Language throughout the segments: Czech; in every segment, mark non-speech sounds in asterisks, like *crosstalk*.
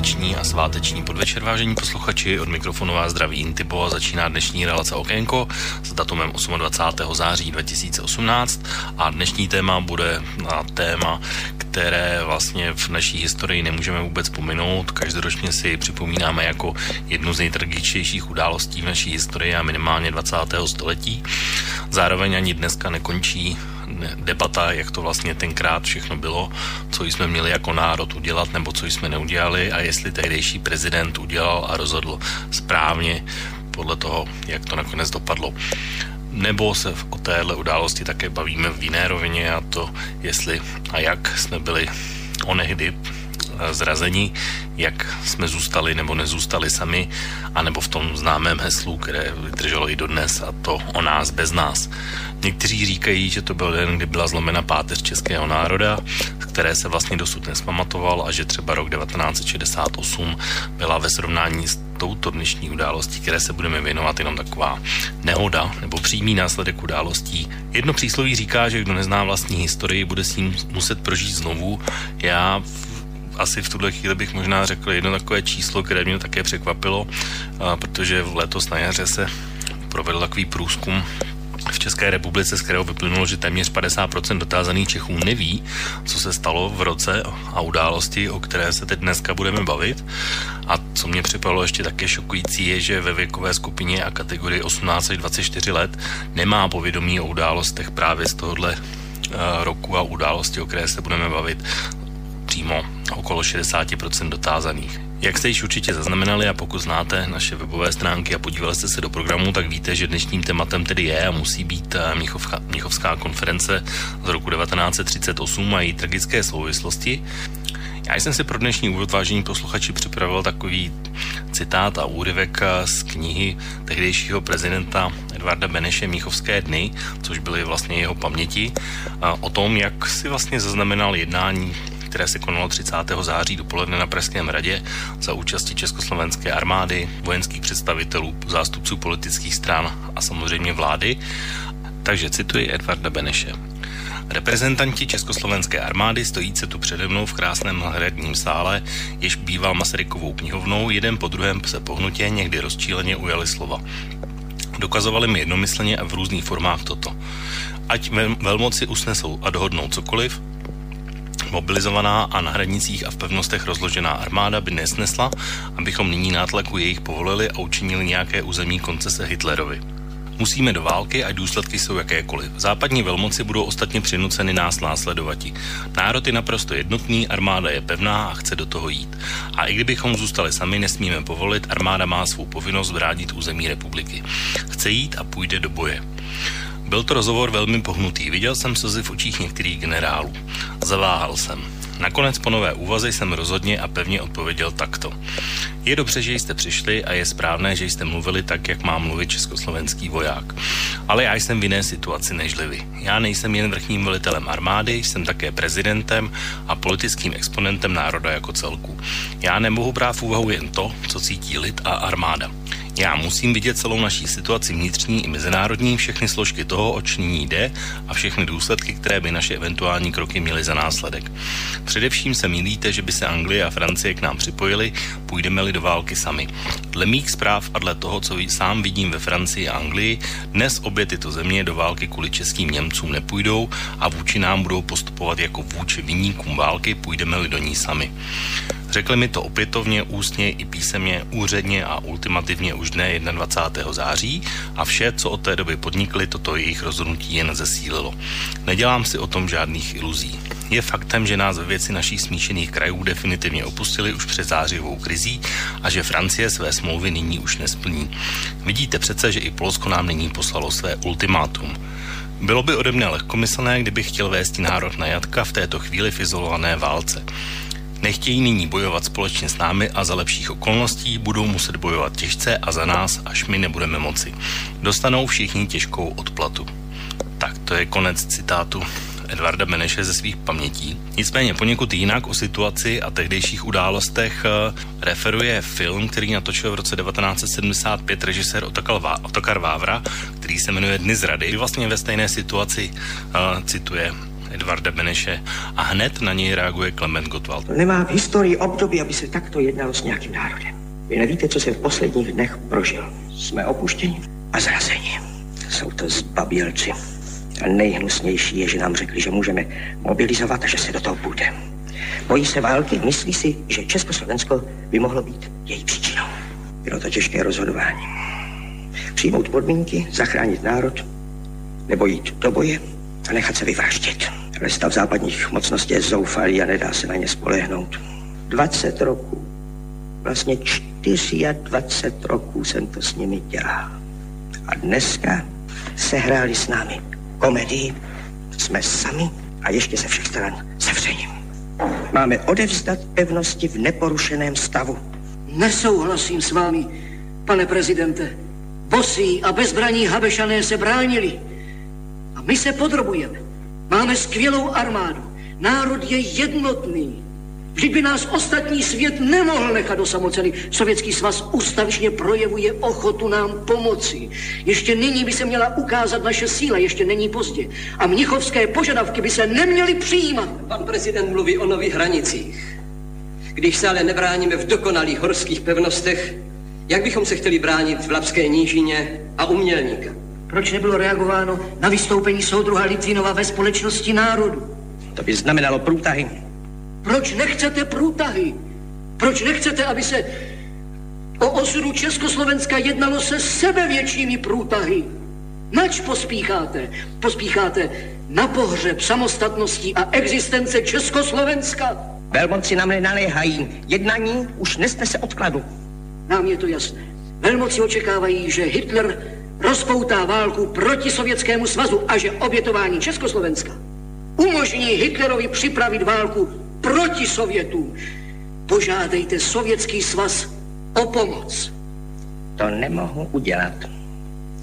Páteční a sváteční podvečer, vážení posluchači. Od mikrofonu vás zdraví Intibo a začíná dnešní relace Okénko s datumem 28. září 2018 a dnešní téma bude na téma, které vlastně v naší historii nemůžeme vůbec pominout. Každoročně si připomínáme jako jednu z nejtragičtějších událostí v naší historii a minimálně 20. století. Zároveň ani dneska nekončí debata, jak to vlastně tenkrát všechno bylo, co jsme měli jako národ udělat, nebo co jsme neudělali a jestli tehdejší prezident udělal a rozhodl správně podle toho, jak to nakonec dopadlo. Nebo se o téhle události také bavíme v jiné rovině a to, jestli a jak jsme byli onehdy eh, zrazení, jak jsme zůstali nebo nezůstali sami, anebo v tom známém heslu, které vydrželo i dodnes, a to o nás bez nás. Někteří říkají, že to byl den, kdy byla zlomena páteř českého národa, které se vlastně dosud nespamatoval a že třeba rok 1968 byla ve srovnání s touto dnešní událostí, které se budeme věnovat, jenom taková nehoda nebo přímý následek událostí. Jedno přísloví říká, že kdo nezná vlastní historii, bude s ním muset prožít znovu. Já asi v tuhle chvíli bych možná řekl jedno takové číslo, které mě také překvapilo, protože v letos na jaře se provedl takový průzkum v České republice, z kterého vyplynulo, že téměř 50% dotázaných Čechů neví, co se stalo v roce a události, o které se teď dneska budeme bavit. A co mě připadalo ještě také šokující, je, že ve věkové skupině a kategorii 18 až 24 let nemá povědomí o událostech právě z tohohle eh, roku a události, o které se budeme bavit, přímo okolo 60% dotázaných. Jak jste již určitě zaznamenali a pokud znáte naše webové stránky a podívali jste se do programu, tak víte, že dnešním tématem tedy je a musí být eh, Mnichovská, Mnichovská konference z roku 1938 a její tragické souvislosti. Já jsem si pro dnešní úvod, vážení posluchači, připravil takový citát a úryvek eh, z knihy tehdejšího prezidenta Edvarda Beneše Míchovské dny, což byly vlastně jeho paměti, o tom, jak si vlastně zaznamenal jednání které se konalo 30. září dopoledne na Pražském radě za účasti Československé armády, vojenských představitelů, zástupců politických stran a samozřejmě vlády. Takže cituji Edvarda Beneše. Reprezentanti Československé armády stojíce tu přede mnou v krásném hradním sále, jež býval Masarykovou knihovnou, jeden po druhém se pohnutě, někdy rozčíleně ujali slova. Dokazovali mi jednomyslně a v různých formách toto. Ať velmoci usnesou a dohodnou cokoliv, Mobilizovaná a na hranicích a v pevnostech rozložená armáda by nesnesla, abychom nyní nátlaku jejich povolili a učinili nějaké územní koncese Hitlerovi. Musíme do války a důsledky jsou jakékoliv. Západní velmoci budou ostatně přinuceny nás následovati. Národ je naprosto jednotný, armáda je pevná a chce do toho jít. A i kdybychom zůstali sami, nesmíme povolit, armáda má svou povinnost vrádit území republiky. Chce jít a půjde do boje. Byl to rozhovor velmi pohnutý. Viděl jsem slzy v očích některých generálů. Zaváhal jsem. Nakonec po nové úvaze jsem rozhodně a pevně odpověděl takto. Je dobře, že jste přišli a je správné, že jste mluvili tak, jak má mluvit československý voják. Ale já jsem v jiné situaci než vy. Já nejsem jen vrchním velitelem armády, jsem také prezidentem a politickým exponentem národa jako celku. Já nemohu brát v úvahu jen to, co cítí lid a armáda. Já musím vidět celou naší situaci vnitřní i mezinárodní, všechny složky toho, oč nyní jde a všechny důsledky, které by naše eventuální kroky měly za následek. Především se milíte, že by se Anglie a Francie k nám připojili, půjdeme-li do války sami. Dle mých zpráv a dle toho, co sám vidím ve Francii a Anglii, dnes obě tyto země do války kvůli českým Němcům nepůjdou a vůči nám budou postupovat jako vůči viníkům války, půjdeme-li do ní sami. Řekli mi to opětovně, ústně i písemně, úředně a ultimativně už dne 21. září a vše, co od té doby podnikli, toto jejich rozhodnutí jen zesílilo. Nedělám si o tom žádných iluzí. Je faktem, že nás ve věci našich smíšených krajů definitivně opustili už před zářivou krizí a že Francie své smlouvy nyní už nesplní. Vidíte přece, že i Polsko nám nyní poslalo své ultimátum. Bylo by ode mne lehkomyslné, kdybych chtěl vést národ na jatka v této chvíli v izolované válce. Nechtějí nyní bojovat společně s námi a za lepších okolností budou muset bojovat těžce a za nás, až my nebudeme moci. Dostanou všichni těžkou odplatu. Tak to je konec citátu Edvarda Beneše ze svých pamětí. Nicméně poněkud jinak o situaci a tehdejších událostech eh, referuje film, který natočil v roce 1975 režisér Otokar Vávra, který se jmenuje Dny zrady. Vlastně ve stejné situaci uh, cituje Edvarda Beneše a hned na něj reaguje Klement Gottwald. Nemá v historii období, aby se takto jednalo s nějakým národem. Vy nevíte, co jsem v posledních dnech prožil. Jsme opuštěni a zrazeni. Jsou to zbabělci. A nejhnusnější je, že nám řekli, že můžeme mobilizovat a že se do toho půjde. Bojí se války, myslí si, že Československo by mohlo být její příčinou. Bylo to těžké rozhodování. Přijmout podmínky, zachránit národ, nebo jít do boje a nechat se vyvraždit. Stav západních mocností je zoufalý a nedá se na ně spolehnout. 20 roků, vlastně 24 roků jsem to s nimi dělal. A dneska se hráli s námi komedii. Jsme sami a ještě se všech stran sevřením. Máme odevzdat pevnosti v neporušeném stavu. Nesouhlasím s vámi, pane prezidente. Bosí a bezbraní Habešané se bránili. A my se podrobujeme. Máme skvělou armádu. Národ je jednotný. Vždyť by nás ostatní svět nemohl nechat osamoceny. Sovětský svaz ustavičně projevuje ochotu nám pomoci. Ještě nyní by se měla ukázat naše síla, ještě není pozdě. A mnichovské požadavky by se neměly přijímat. Pan prezident mluví o nových hranicích. Když se ale nebráníme v dokonalých horských pevnostech, jak bychom se chtěli bránit v Lapské nížině a umělníka? Proč nebylo reagováno na vystoupení soudruha Litvinova ve společnosti národu? To by znamenalo průtahy proč nechcete průtahy? Proč nechcete, aby se o osudu Československa jednalo se sebevětšími průtahy? Nač pospícháte? Pospícháte na pohřeb samostatnosti a existence Československa? Velmoci nám nenaléhají. Jednání už nesnese odkladu. Nám je to jasné. Velmoci očekávají, že Hitler rozpoutá válku proti Sovětskému svazu a že obětování Československa umožní Hitlerovi připravit válku proti Sovětům. Požádejte Sovětský svaz o pomoc. To nemohu udělat.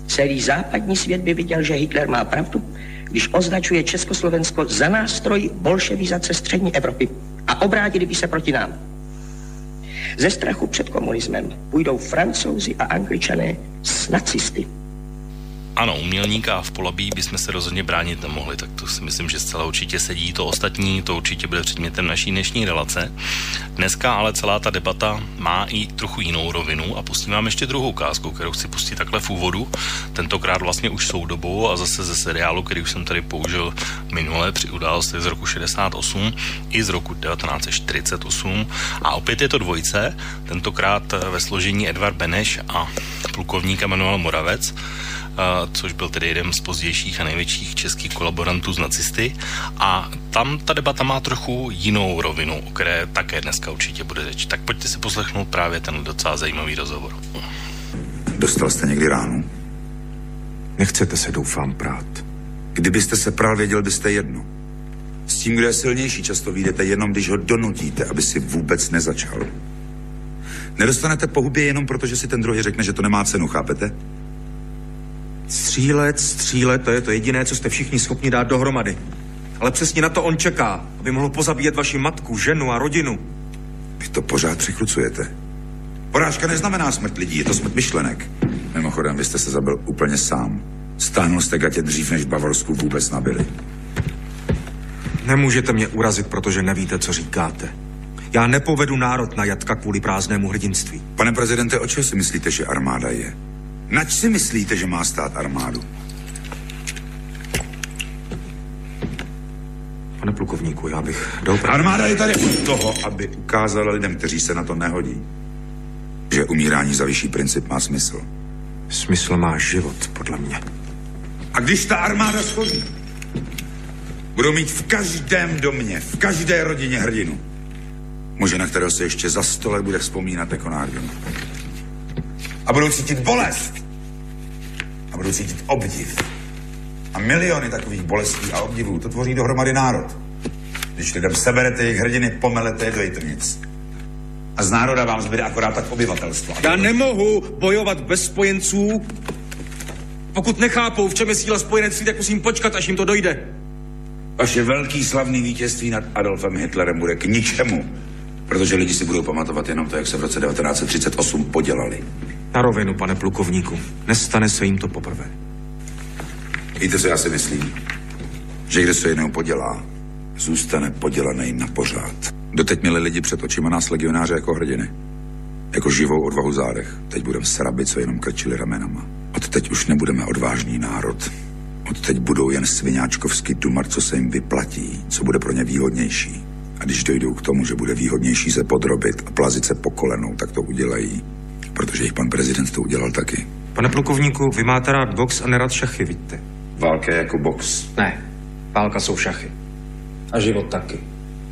Celý západní svět by viděl, že Hitler má pravdu, když označuje Československo za nástroj bolševizace střední Evropy a obrátili by se proti nám. Ze strachu před komunismem půjdou francouzi a angličané s nacisty. Ano, umělníka v polabí bychom se rozhodně bránit nemohli, tak to si myslím, že zcela určitě sedí. To ostatní, to určitě bude předmětem naší dnešní relace. Dneska ale celá ta debata má i trochu jinou rovinu a pustím vám ještě druhou ukázku, kterou chci pustit takhle v úvodu. Tentokrát vlastně už soudobou a zase ze seriálu, který už jsem tady použil minule při události z roku 68 i z roku 1948. A opět je to dvojice, tentokrát ve složení Edvard Beneš a plukovník Emanuel Moravec což byl tedy jeden z pozdějších a největších českých kolaborantů z nacisty. A tam ta debata má trochu jinou rovinu, o které také dneska určitě bude řeč. Tak pojďte si poslechnout právě ten docela zajímavý rozhovor. Dostal jste někdy ránu? Nechcete se, doufám, prát. Kdybyste se prál, věděl byste jedno. S tím, kdo je silnější, často vyjdete jenom, když ho donutíte, aby si vůbec nezačal. Nedostanete po hubě jenom proto, že si ten druhý řekne, že to nemá cenu, chápete? Střílet, střílet, to je to jediné, co jste všichni schopni dát dohromady. Ale přesně na to on čeká, aby mohl pozabíjet vaši matku, ženu a rodinu. Vy to pořád přikrucujete. Porážka neznamená smrt lidí, je to smrt myšlenek. Mimochodem, vy jste se zabil úplně sám. Stáhnul jste gatě dřív, než v Bavorsku vůbec nabili. Nemůžete mě urazit, protože nevíte, co říkáte. Já nepovedu národ na jatka kvůli prázdnému hrdinství. Pane prezidente, o čeho si myslíte, že armáda je? Nač si myslíte, že má stát armádu? Pane plukovníku, já bych doopravdy... Armáda je tady od toho, aby ukázala lidem, kteří se na to nehodí, že umírání za vyšší princip má smysl. Smysl má život, podle mě. A když ta armáda schodí, budou mít v každém domě, v každé rodině hrdinu. Muže, na kterého se ještě za stole bude vzpomínat jako na a budou cítit bolest. A budou cítit obdiv. A miliony takových bolestí a obdivů, to tvoří dohromady národ. Když lidem seberete jejich hrdiny, pomelete je do jitrnic. A z národa vám zbyde akorát tak obyvatelstvo. Já nemohu bojovat bez spojenců. Pokud nechápou, v čem je síla spojenectví, tak musím počkat, až jim to dojde. Vaše velký slavný vítězství nad Adolfem Hitlerem bude k ničemu, protože lidi si budou pamatovat jenom to, jak se v roce 1938 podělali. Na rovinu, pane plukovníku. Nestane se jim to poprvé. Víte, co já si myslím? Že kde se jiného podělá, zůstane podělaný na pořád. Doteď měli lidi před očima nás legionáře jako hrdiny. Jako živou odvahu zádech. Teď budeme srabit, co jenom krčili ramenama. Od teď už nebudeme odvážný národ. Od teď budou jen svináčkovský dumar, co se jim vyplatí, co bude pro ně výhodnější. A když dojdou k tomu, že bude výhodnější se podrobit a plazit se po kolenou, tak to udělají. Protože jich pan prezident to udělal taky. Pane plukovníku, vy máte rád box a nerad šachy, vidíte? Válka je jako box. Ne, válka jsou šachy. A život taky.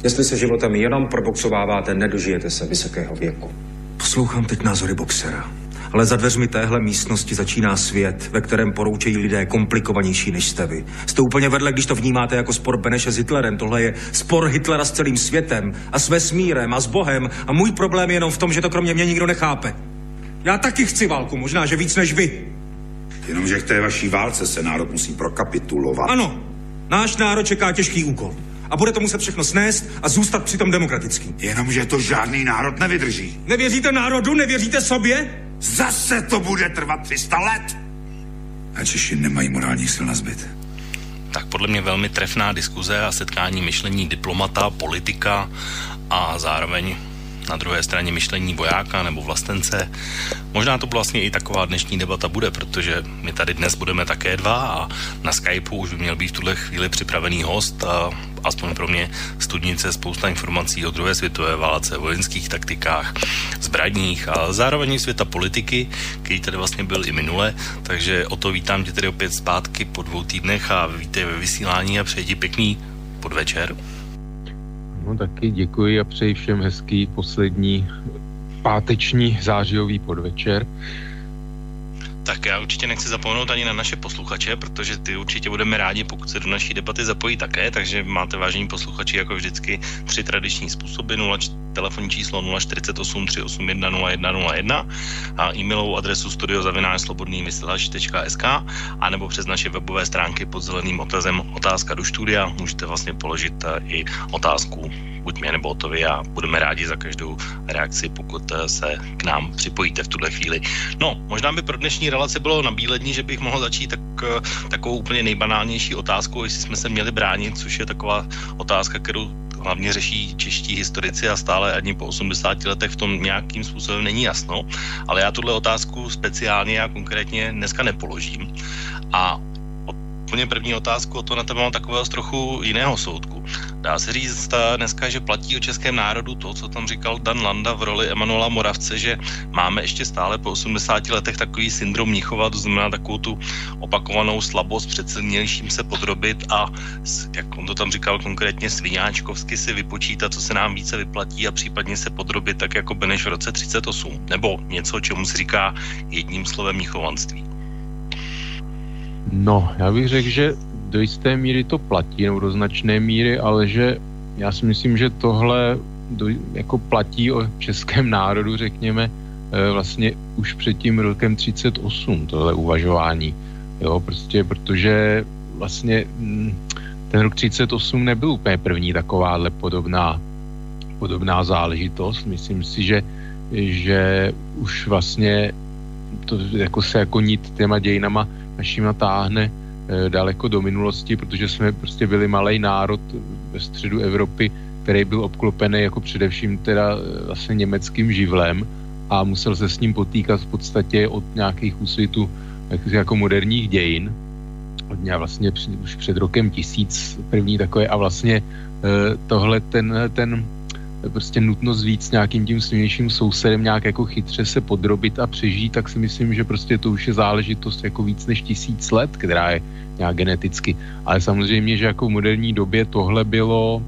Jestli se životem jenom proboxováváte, nedožijete se vysokého věku. Poslouchám teď názory boxera. Ale za dveřmi téhle místnosti začíná svět, ve kterém poroučejí lidé komplikovanější než jste vy. Jste úplně vedle, když to vnímáte jako spor Beneše s Hitlerem. Tohle je spor Hitlera s celým světem a s vesmírem a s Bohem. A můj problém je jenom v tom, že to kromě mě nikdo nechápe. Já taky chci válku, možná, že víc než vy. Jenomže k té vaší válce se národ musí prokapitulovat. Ano, náš národ čeká těžký úkol. A bude to muset všechno snést a zůstat přitom demokratický. Jenomže to žádný národ nevydrží. Nevěříte národu? Nevěříte sobě? Zase to bude trvat 300 let. A Češi nemají morální sil na zbyt. Tak podle mě velmi trefná diskuze a setkání myšlení diplomata, politika a zároveň na druhé straně myšlení vojáka nebo vlastence. Možná to vlastně i taková dnešní debata bude, protože my tady dnes budeme také dva a na Skypeu už by měl být v tuhle chvíli připravený host a aspoň pro mě studnice spousta informací o druhé světové válce, vojenských taktikách, zbraních a zároveň světa politiky, který tady vlastně byl i minule, takže o to vítám tě tedy opět zpátky po dvou týdnech a víte ve vysílání a přeji ti pěkný podvečer. No taky děkuji a přeji všem hezký poslední páteční zářijový podvečer. Tak já určitě nechci zapomenout ani na naše posluchače, protože ty určitě budeme rádi, pokud se do naší debaty zapojí také, takže máte vážení posluchači jako vždycky tři tradiční způsoby, 0, telefonní číslo 048 381 0101 a e-mailovou adresu studiozavináčslobodnývysílač.sk a nebo přes naše webové stránky pod zeleným otazem otázka do studia můžete vlastně položit eh, i otázku buď mě nebo Otovi a budeme rádi za každou reakci, pokud eh, se k nám připojíte v tuhle chvíli. No, možná by pro dnešní relaci bylo nabílední, že bych mohl začít tak, eh, takovou úplně nejbanálnější otázkou, jestli jsme se měli bránit, což je taková otázka, kterou hlavně řeší čeští historici a stále ani po 80 letech v tom nějakým způsobem není jasno. Ale já tuhle otázku speciálně a konkrétně dneska nepoložím. A úplně první otázku, o to na tebe mám takového z trochu jiného soudku. Dá se říct dneska, že platí o českém národu to, co tam říkal Dan Landa v roli Emanuela Moravce, že máme ještě stále po 80 letech takový syndrom Mnichova, to znamená takovou tu opakovanou slabost před silnějším se podrobit a jak on to tam říkal konkrétně svináčkovsky si vypočítat, co se nám více vyplatí a případně se podrobit tak jako Beneš v roce 38. Nebo něco, čemu se říká jedním slovem Mnichovanství. No, já bych řekl, že do jisté míry to platí, nebo do značné míry, ale že já si myslím, že tohle do, jako platí o českém národu, řekněme, eh, vlastně už před tím rokem 38, tohle uvažování. Jo, prostě, protože vlastně hm, ten rok 38 nebyl úplně první takováhle podobná, podobná záležitost. Myslím si, že, že už vlastně to jako se jako nit těma dějinama našima táhne eh, daleko do minulosti, protože jsme prostě byli malý národ ve středu Evropy, který byl obklopený jako především teda eh, vlastně německým živlem a musel se s ním potýkat v podstatě od nějakých úsvitů jako moderních dějin. Od vlastně už před rokem tisíc první takové a vlastně eh, tohle ten, ten prostě nutnost víc nějakým tím silnějším sousedem nějak jako chytře se podrobit a přežít, tak si myslím, že prostě to už je záležitost jako víc než tisíc let, která je nějak geneticky. Ale samozřejmě, že jako v moderní době tohle bylo uh,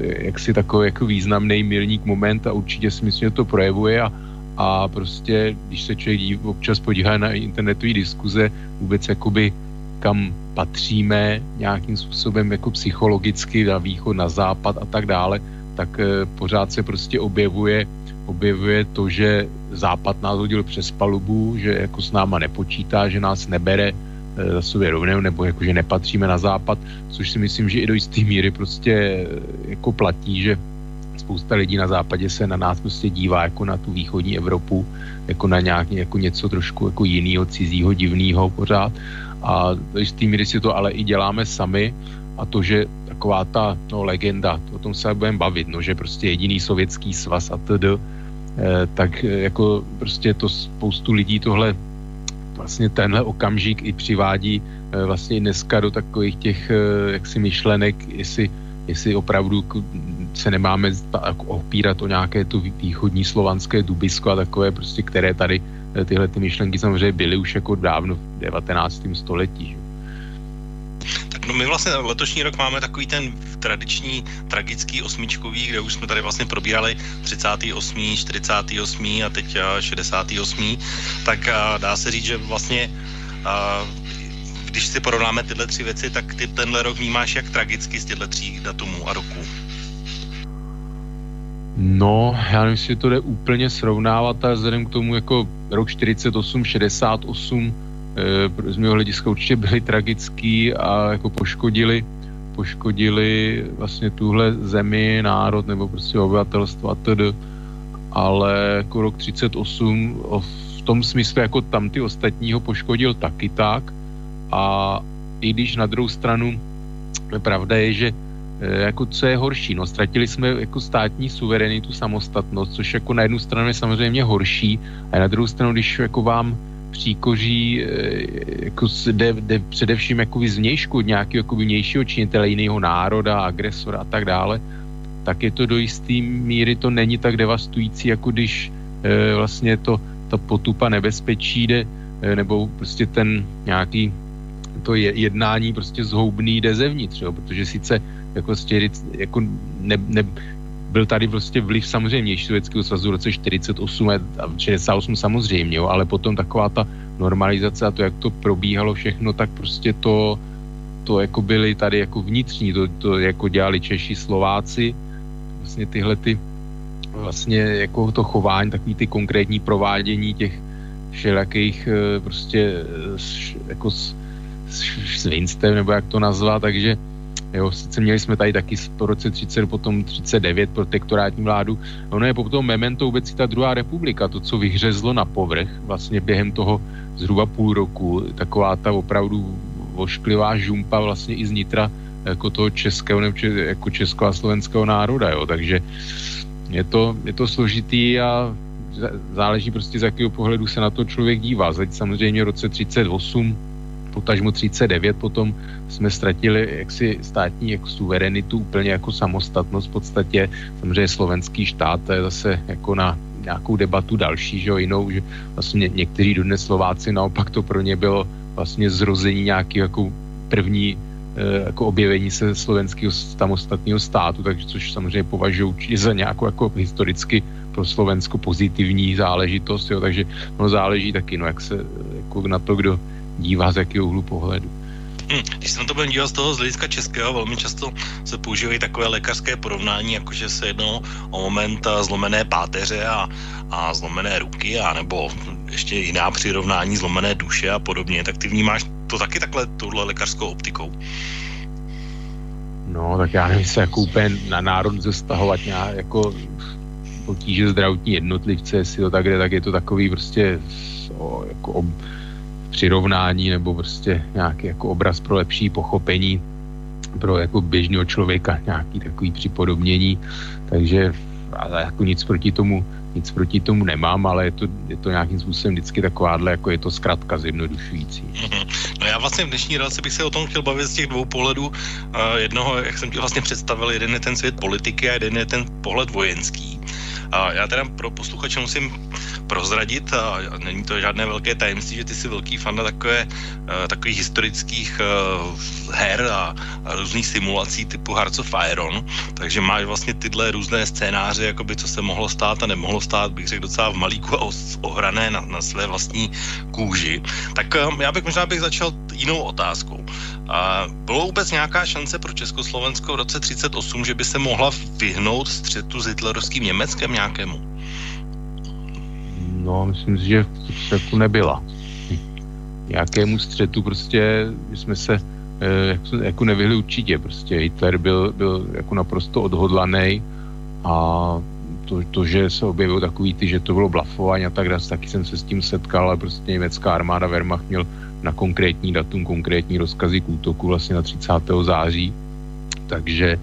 jaksi takový jako významný milník moment a určitě si myslím, že to projevuje a, a prostě, když se člověk dí, občas podívá na internetové diskuze, vůbec jakoby kam patříme nějakým způsobem jako psychologicky na východ, na západ a tak dále, tak eh, pořád se prostě objevuje, objevuje to, že Západ nás hodil přes palubu, že jako s náma nepočítá, že nás nebere, za sobě rovnou, nebo jako, že nepatříme na západ, což si myslím, že i do jisté míry prostě jako platí, že spousta lidí na západě se na nás prostě dívá jako na tu východní Evropu, jako na nějak, jako něco trošku jako jinýho, cizího, divného pořád. A do jistý míry si to ale i děláme sami a to, že taková ta no, legenda, o tom se budeme bavit, no, že prostě jediný sovětský svaz a td., eh, tak eh, jako prostě to spoustu lidí tohle vlastně tenhle okamžik i přivádí eh, vlastně dneska do takových těch jaksi myšlenek, jestli jestli opravdu se nemáme jako opírat o nějaké to východní slovanské dubisko a takové prostě, které tady tyhle ty myšlenky samozřejmě byly už jako dávno v 19. století. Tak no my vlastně letošní rok máme takový ten tradiční tragický osmičkový, kde už jsme tady vlastně probírali 38., 48. a teď 68. Tak dá se říct, že vlastně když si porovnáme tyhle tři věci, tak ty tenhle rok vnímáš jak tragicky z těchto tří datumů a roků? No, já nevím, jestli to jde úplně srovnávat, ale vzhledem k tomu jako rok 48, 68 e, z mého hlediska určitě byly tragický a jako poškodili, poškodili vlastně tuhle zemi, národ nebo prostě obyvatelstvo a td. Ale jako rok 38 v tom smyslu jako tam ty ostatního poškodil taky tak, a i když na druhou stranu pravda je, že e, jako co je horší, no ztratili jsme jako státní suverenitu, samostatnost, což jako na jednu stranu je samozřejmě horší a na druhou stranu, když jako vám příkoří e, jako jde, jde především jako od nějakého jako vnějšího činitele jiného národa, agresora a tak dále, tak je to do jisté míry to není tak devastující, jako když e, vlastně to, ta potupa nebezpečí jde, e, nebo prostě ten nějaký to je, jednání prostě zhoubný jde zevnitř, jo, protože sice jako, stěri, jako ne, ne, byl tady prostě vliv samozřejmě Sovětského svazu v roce 48 a 68 samozřejmě, jo, ale potom taková ta normalizace a to, jak to probíhalo všechno, tak prostě to, to jako byly tady jako vnitřní, to, to jako dělali Češi, Slováci, vlastně tyhle ty vlastně jako to chování, takový ty konkrétní provádění těch všelakých eh, prostě jako svinstvem, nebo jak to nazvat, takže Jo, sice měli jsme tady taky po roce 30, potom 39 protektorátní vládu. Ono je potom memento vůbec ta druhá republika, to, co vyhřezlo na povrch vlastně během toho zhruba půl roku, taková ta opravdu vošklivá žumpa vlastně i z nitra jako toho českého nebo jako česko a slovenského národa, jo, takže je to, je to složitý a záleží prostě z jakého pohledu se na to člověk dívá. Teď samozřejmě v roce 38 potažmo 39 potom jsme ztratili jaksi státní jako suverenitu, úplně jako samostatnost v podstatě. Samozřejmě slovenský štát to je zase jako na nějakou debatu další, že jo, jinou, že vlastně někteří dodnes Slováci naopak to pro ně bylo vlastně zrození nějakého jako první eh, jako objevení se slovenského samostatného státu, takže což samozřejmě považuji za nějakou jako historicky pro Slovensko pozitivní záležitost, jo, takže no záleží taky, no jak se jako na to, kdo dívá z jakého úhlu pohledu. Hmm, když se na to budeme dívat z toho z hlediska českého, velmi často se používají takové lékařské porovnání, jakože se jednou o moment zlomené páteře a, a zlomené ruky, a nebo ještě jiná přirovnání zlomené duše a podobně, tak ty vnímáš to taky takhle touhle lékařskou optikou? No, tak já nevím se jako úplně na národ zestahovat nějak jako potíže zdravotní jednotlivce, jestli to tak jde, tak je to takový prostě o, jako ob, přirovnání nebo prostě nějaký jako obraz pro lepší pochopení pro jako běžného člověka nějaký takový připodobnění, takže ale jako nic proti tomu, nic proti tomu nemám, ale je to, je to nějakým způsobem vždycky takováhle, jako je to zkrátka zjednodušující. No já vlastně v dnešní relaci bych se o tom chtěl bavit z těch dvou pohledů. Uh, jednoho, jak jsem ti vlastně představil, jeden je ten svět politiky a jeden je ten pohled vojenský. A já teda pro posluchače musím prozradit, a není to žádné velké tajemství, že ty jsi velký fanda takové, eh, takových historických eh, her a, a různých simulací typu Hearts of Iron, takže máš vlastně tyhle různé scénáře, jakoby co se mohlo stát a nemohlo stát, bych řekl docela v malíku a ohrané na, na své vlastní kůži. Tak eh, já bych možná bych začal jinou otázkou. A bylo vůbec nějaká šance pro Československo v roce 38, že by se mohla vyhnout střetu s hitlerovským Německem nějakému? No, myslím si, že v nebyla. nějakému střetu prostě jsme se jako, jako nevyhli určitě. Prostě Hitler byl, byl jako naprosto odhodlaný a to, to, že se objevil takový ty, že to bylo blafování a tak dále, taky jsem se s tím setkal, ale prostě německá armáda Wehrmacht měl na konkrétní datum, konkrétní rozkazy k útoku vlastně na 30. září, takže e,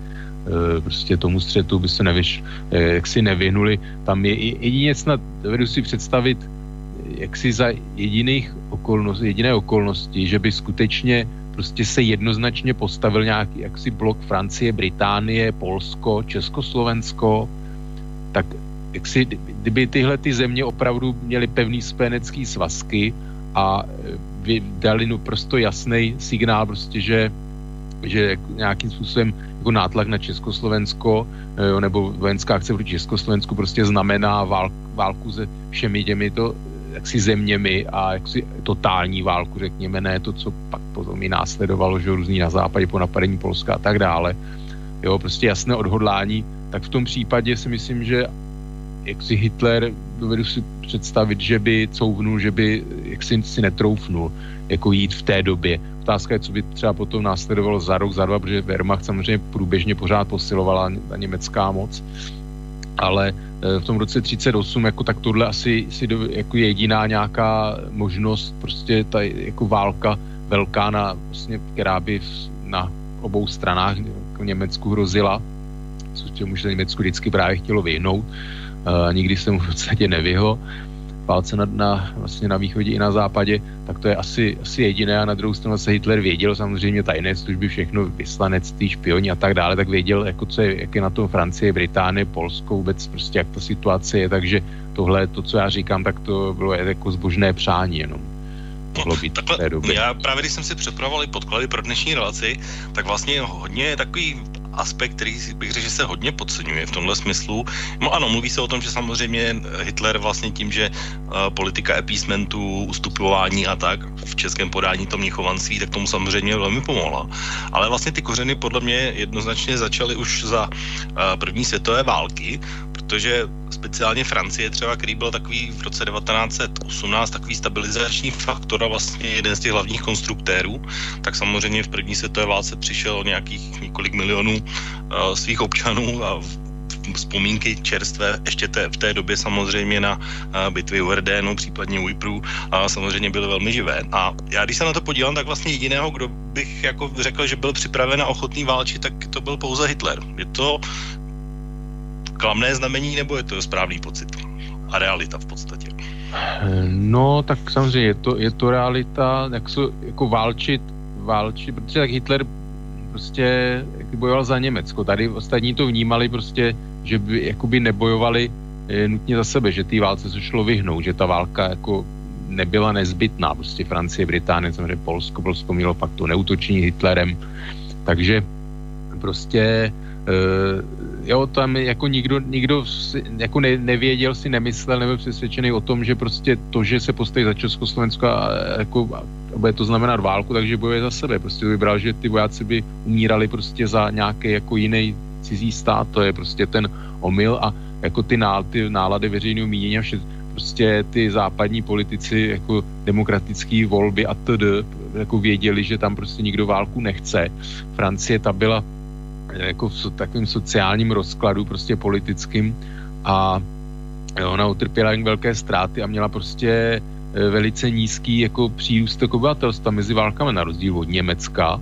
prostě tomu střetu by se nevyš, e, jak si nevyhnuli. Tam je jedině snad, dovedu si představit, jak si za jediných okolností, jediné okolnosti, že by skutečně prostě se jednoznačně postavil nějaký jaksi blok Francie, Británie, Polsko, Československo, tak jak si, kdyby tyhle ty země opravdu měly pevný spojenecký svazky a e, dali no jasný signál prostě, že že nějakým způsobem jako nátlak na Československo e, nebo vojenská akce proti Československu prostě znamená vál, válku se všemi těmito jaksi zeměmi a jaksi totální válku, řekněme, ne to, co pak potom i následovalo, že různý na západě po napadení Polska a tak dále. Jo, prostě jasné odhodlání, tak v tom případě si myslím, že jak si Hitler, dovedu si představit, že by couvnul, že by jak si, si netroufnul jako jít v té době. Otázka je, co by třeba potom následovalo za rok, za dva, protože Wehrmacht samozřejmě průběžně pořád posilovala ta německá moc ale eh, v tom roce 38 jako tak tohle asi, asi do, jako jediná nějaká možnost, prostě ta jako válka velká, na, vlastně, která by na obou stranách jako Německu hrozila, což čemu se Německu vždycky právě chtělo vyhnout. Nikdy se mu v podstatě nevyho. Válce na, na, vlastně na východě i na západě, tak to je asi, asi jediné. A na druhou stranu se Hitler věděl samozřejmě tajné služby, všechno vyslanectví, špioni a tak dále, tak věděl, jako co je, jak je na tom Francie, Británie, Polsko, vůbec prostě jak ta situace je, takže tohle, to, co já říkám, tak to bylo jako zbožné přání jenom. No, takhle, já právě když jsem si připravoval i podklady pro dnešní relaci, tak vlastně hodně takový aspekt, který bych řekl, že se hodně podceňuje v tomhle smyslu. No ano, mluví se o tom, že samozřejmě Hitler vlastně tím, že uh, politika appeasementu, ustupování a tak v českém podání to mnichovanství, tak tomu samozřejmě velmi pomohla. Ale vlastně ty kořeny podle mě jednoznačně začaly už za uh, první světové války, protože speciálně Francie třeba, který byl takový v roce 1918 takový stabilizační faktor a vlastně jeden z těch hlavních konstruktérů, tak samozřejmě v první světové válce přišel o nějakých několik milionů uh, svých občanů a vzpomínky čerstvé ještě té, v té době samozřejmě na uh, bitvy u Verdénu, případně u Ypru a samozřejmě byly velmi živé. A já když se na to podívám, tak vlastně jediného, kdo bych jako řekl, že byl připraven a ochotný válčit, tak to byl pouze Hitler. Je to klamné znamení, nebo je to správný pocit? A realita v podstatě. No, tak samozřejmě je to, je to realita, jak se jako válčit, válčit, protože tak Hitler prostě bojoval za Německo. Tady ostatní to vnímali prostě, že by jakoby nebojovali e, nutně za sebe, že té válce se šlo vyhnout, že ta válka jako nebyla nezbytná. Prostě Francie, Británie, samozřejmě Polsko, Polsko mělo pak to neutočení Hitlerem. Takže prostě Uh, jo, tam jako nikdo, nikdo si, jako ne, nevěděl si, nemyslel, nebyl přesvědčený o tom, že prostě to, že se postaví za Československo a jako a bude to znamenat válku, takže bojuje za sebe. Prostě vybral, že ty vojáci by umírali prostě za nějaký jako jiný cizí stát, to je prostě ten omyl a jako ty, ná, ty nálady veřejného mínění a vše, prostě ty západní politici jako demokratické volby a td. jako věděli, že tam prostě nikdo válku nechce. Francie ta byla jako v takovým sociálním rozkladu prostě politickým a ona utrpěla jen velké ztráty a měla prostě e, velice nízký jako přírůstek obyvatelstva mezi válkami na rozdíl od Německa.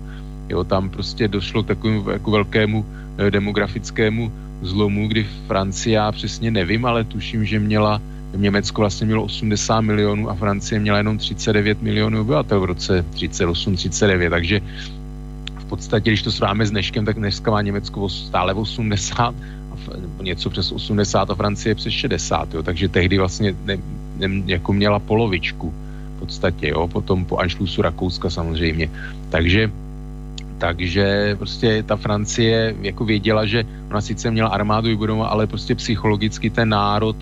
Jo, tam prostě došlo k takovému jako velkému e, demografickému zlomu, kdy Francie, já přesně nevím, ale tuším, že měla Německo vlastně mělo 80 milionů a Francie měla jenom 39 milionů obyvatel v roce 38-39, takže podstatě, když to srovnáme s dneškem, tak dneska má Německo stále 80, nebo něco přes 80 a Francie přes 60, jo, takže tehdy vlastně ne, ne, jako měla polovičku v podstatě, jo, potom po Anšlusu Rakouska samozřejmě. Takže takže prostě ta Francie jako věděla, že ona sice měla armádu vybudovat, ale prostě psychologicky ten národ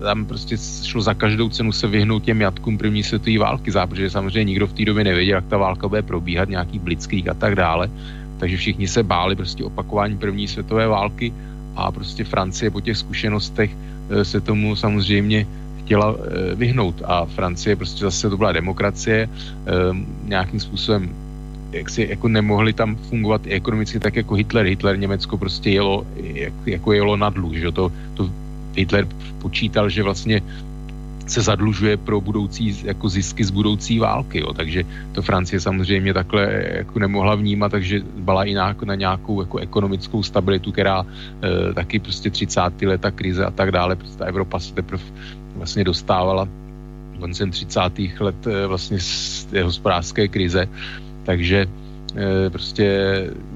tam prostě šlo za každou cenu se vyhnout těm jatkům první světové války, protože samozřejmě nikdo v té době nevěděl, jak ta válka bude probíhat, nějaký blitzkrieg a tak dále. Takže všichni se báli prostě opakování první světové války a prostě Francie po těch zkušenostech eh, se tomu samozřejmě chtěla vyhnout a Francie prostě zase to byla demokracie, nějakým způsobem jak si jako nemohli tam fungovat i ekonomicky tak jako Hitler. Hitler Německo prostě jelo, jak, jako jelo na dluh, že to, to Hitler počítal, že vlastně se zadlužuje pro budoucí jako zisky z budoucí války, jo. takže to Francie samozřejmě takhle jako nemohla vnímat, takže byla i na, na nějakou jako ekonomickou stabilitu, která e, taky prostě 30. leta krize a tak dále, prostě ta Evropa se teprve vlastně dostávala koncem 30. let e, vlastně z té hospodářské krize, takže e, prostě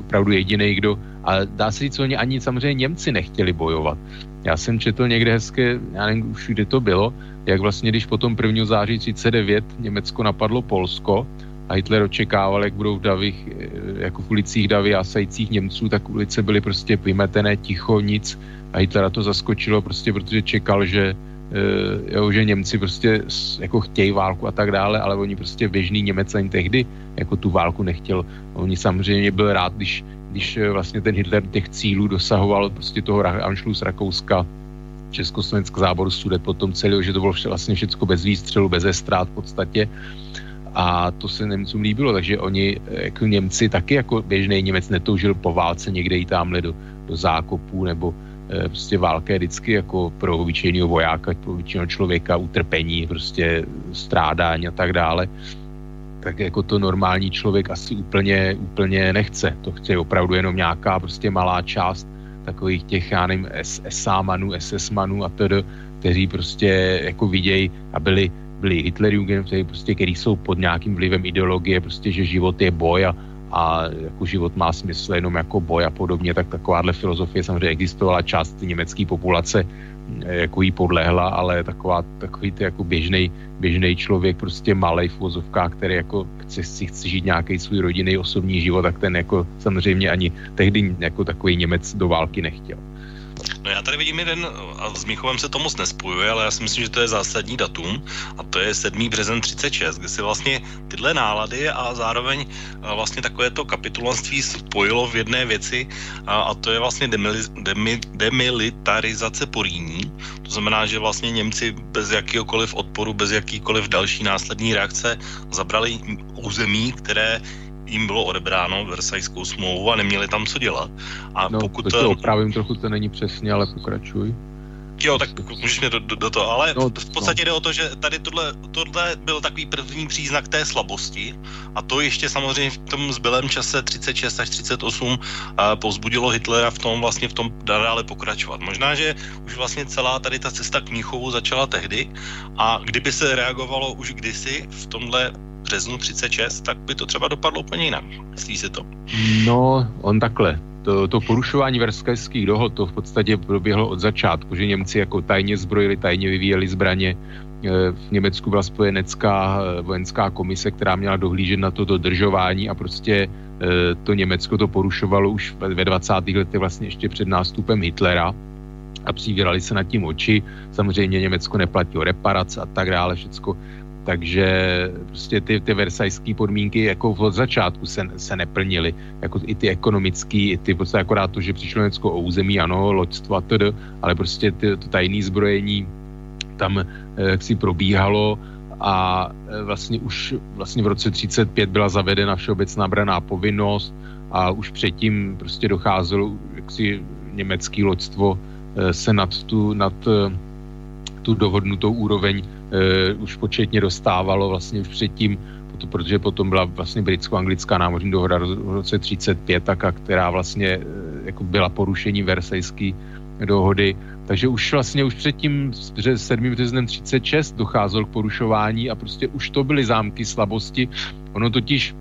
opravdu jediný, kdo, a dá se říct, oni ani samozřejmě Němci nechtěli bojovat. Já jsem četl někde hezké, já nevím už kde to bylo, jak vlastně, když potom 1. září 39 Německo napadlo Polsko a Hitler očekával, jak budou v davích, eh, jako v ulicích davy jásajících Němců, tak ulice byly prostě vymetené, ticho, nic a Hitlera to zaskočilo prostě, protože čekal, že uh, jo, že Němci prostě jako chtějí válku a tak dále, ale oni prostě běžný Němec ani tehdy jako tu válku nechtěl. Oni samozřejmě byl rád, když, když eh, vlastně ten Hitler těch cílů dosahoval prostě toho Anschluss Rakouska, Československ záboru sudet potom celý, že to bylo vlastně všechno bez výstřelu, bez estrát v podstatě. A to se Němcům líbilo, takže oni eh, jako Němci taky jako běžný Němec netoužil po válce někde i tamhle do, do zákopů nebo e, prostě válka je vždycky jako pro obyčejného vojáka, pro obyčejného člověka utrpení, prostě strádání a tak dále tak jako to normální člověk asi úplně, úplně nechce. To chce opravdu jenom nějaká prostě malá část takových těch, já nevím, SA-manů, SS-manů a tedy, kteří prostě jako vidějí a byli, byli Hitlerjugend, kteří prostě, který jsou pod nějakým vlivem ideologie, prostě, že život je boj a, a jako život má smysl jenom jako boj a podobně, tak takováhle filozofie samozřejmě existovala část německé populace, jako jí podlehla, ale taková, takový ty jako běžný, běžný člověk, prostě v vozovkách, který jako chce, si chce žít nějaký svůj rodinný osobní život, tak ten jako samozřejmě ani tehdy jako takový Němec do války nechtěl. No já tady vidím jeden, a s Michovem se to moc nespojuje, ale já si myslím, že to je zásadní datum a to je 7. březen 36, kdy si vlastně tyhle nálady a zároveň vlastně takové to kapitulanství spojilo v jedné věci a, a to je vlastně demili, demi, demilitarizace Poríní. To znamená, že vlastně Němci bez jakýkoliv odporu, bez jakýkoliv další následní reakce zabrali území, které jim bylo odebráno Versajskou smlouvu a neměli tam co dělat. A no, pokud... to opravím trochu, to není přesně, ale pokračuj. Jo, tak můžeš mě do, do, do toho, ale no, v podstatě no. jde o to, že tady tohle, tohle byl takový první příznak té slabosti a to ještě samozřejmě v tom zbylém čase 36 až 38 uh, povzbudilo Hitlera v tom vlastně v tom dále pokračovat. Možná, že už vlastně celá tady ta cesta k Míchovu začala tehdy a kdyby se reagovalo už kdysi v tomhle březnu 36, tak by to třeba dopadlo úplně jinak. Myslí si to? No, on takhle. To, to porušování verskajských dohod, to v podstatě proběhlo od začátku, že Němci jako tajně zbrojili, tajně vyvíjeli zbraně. E, v Německu byla spojenecká e, vojenská komise, která měla dohlížet na to dodržování a prostě e, to Německo to porušovalo už ve 20. letech vlastně ještě před nástupem Hitlera a přivírali se nad tím oči. Samozřejmě Německo neplatilo reparace a tak dále, všecko takže prostě ty, ty versajské podmínky jako od začátku se, se neplnily, jako i ty ekonomické, i ty prostě akorát to, že přišlo něco o území, ano, loďstvo a td., ale prostě ty, to tajné zbrojení tam eh, jak si probíhalo a eh, vlastně už vlastně v roce 35 byla zavedena všeobecná braná povinnost a už předtím prostě docházelo, jak si německý loďstvo eh, se nad tu, nad tu dohodnutou úroveň uh, už početně dostávalo vlastně už předtím, protože potom byla vlastně britsko-anglická námořní dohoda v roce 35, taka, která vlastně uh, jako byla porušení Versajské dohody. Takže už vlastně už předtím 7. březnem 36 docházelo k porušování a prostě už to byly zámky slabosti. Ono totiž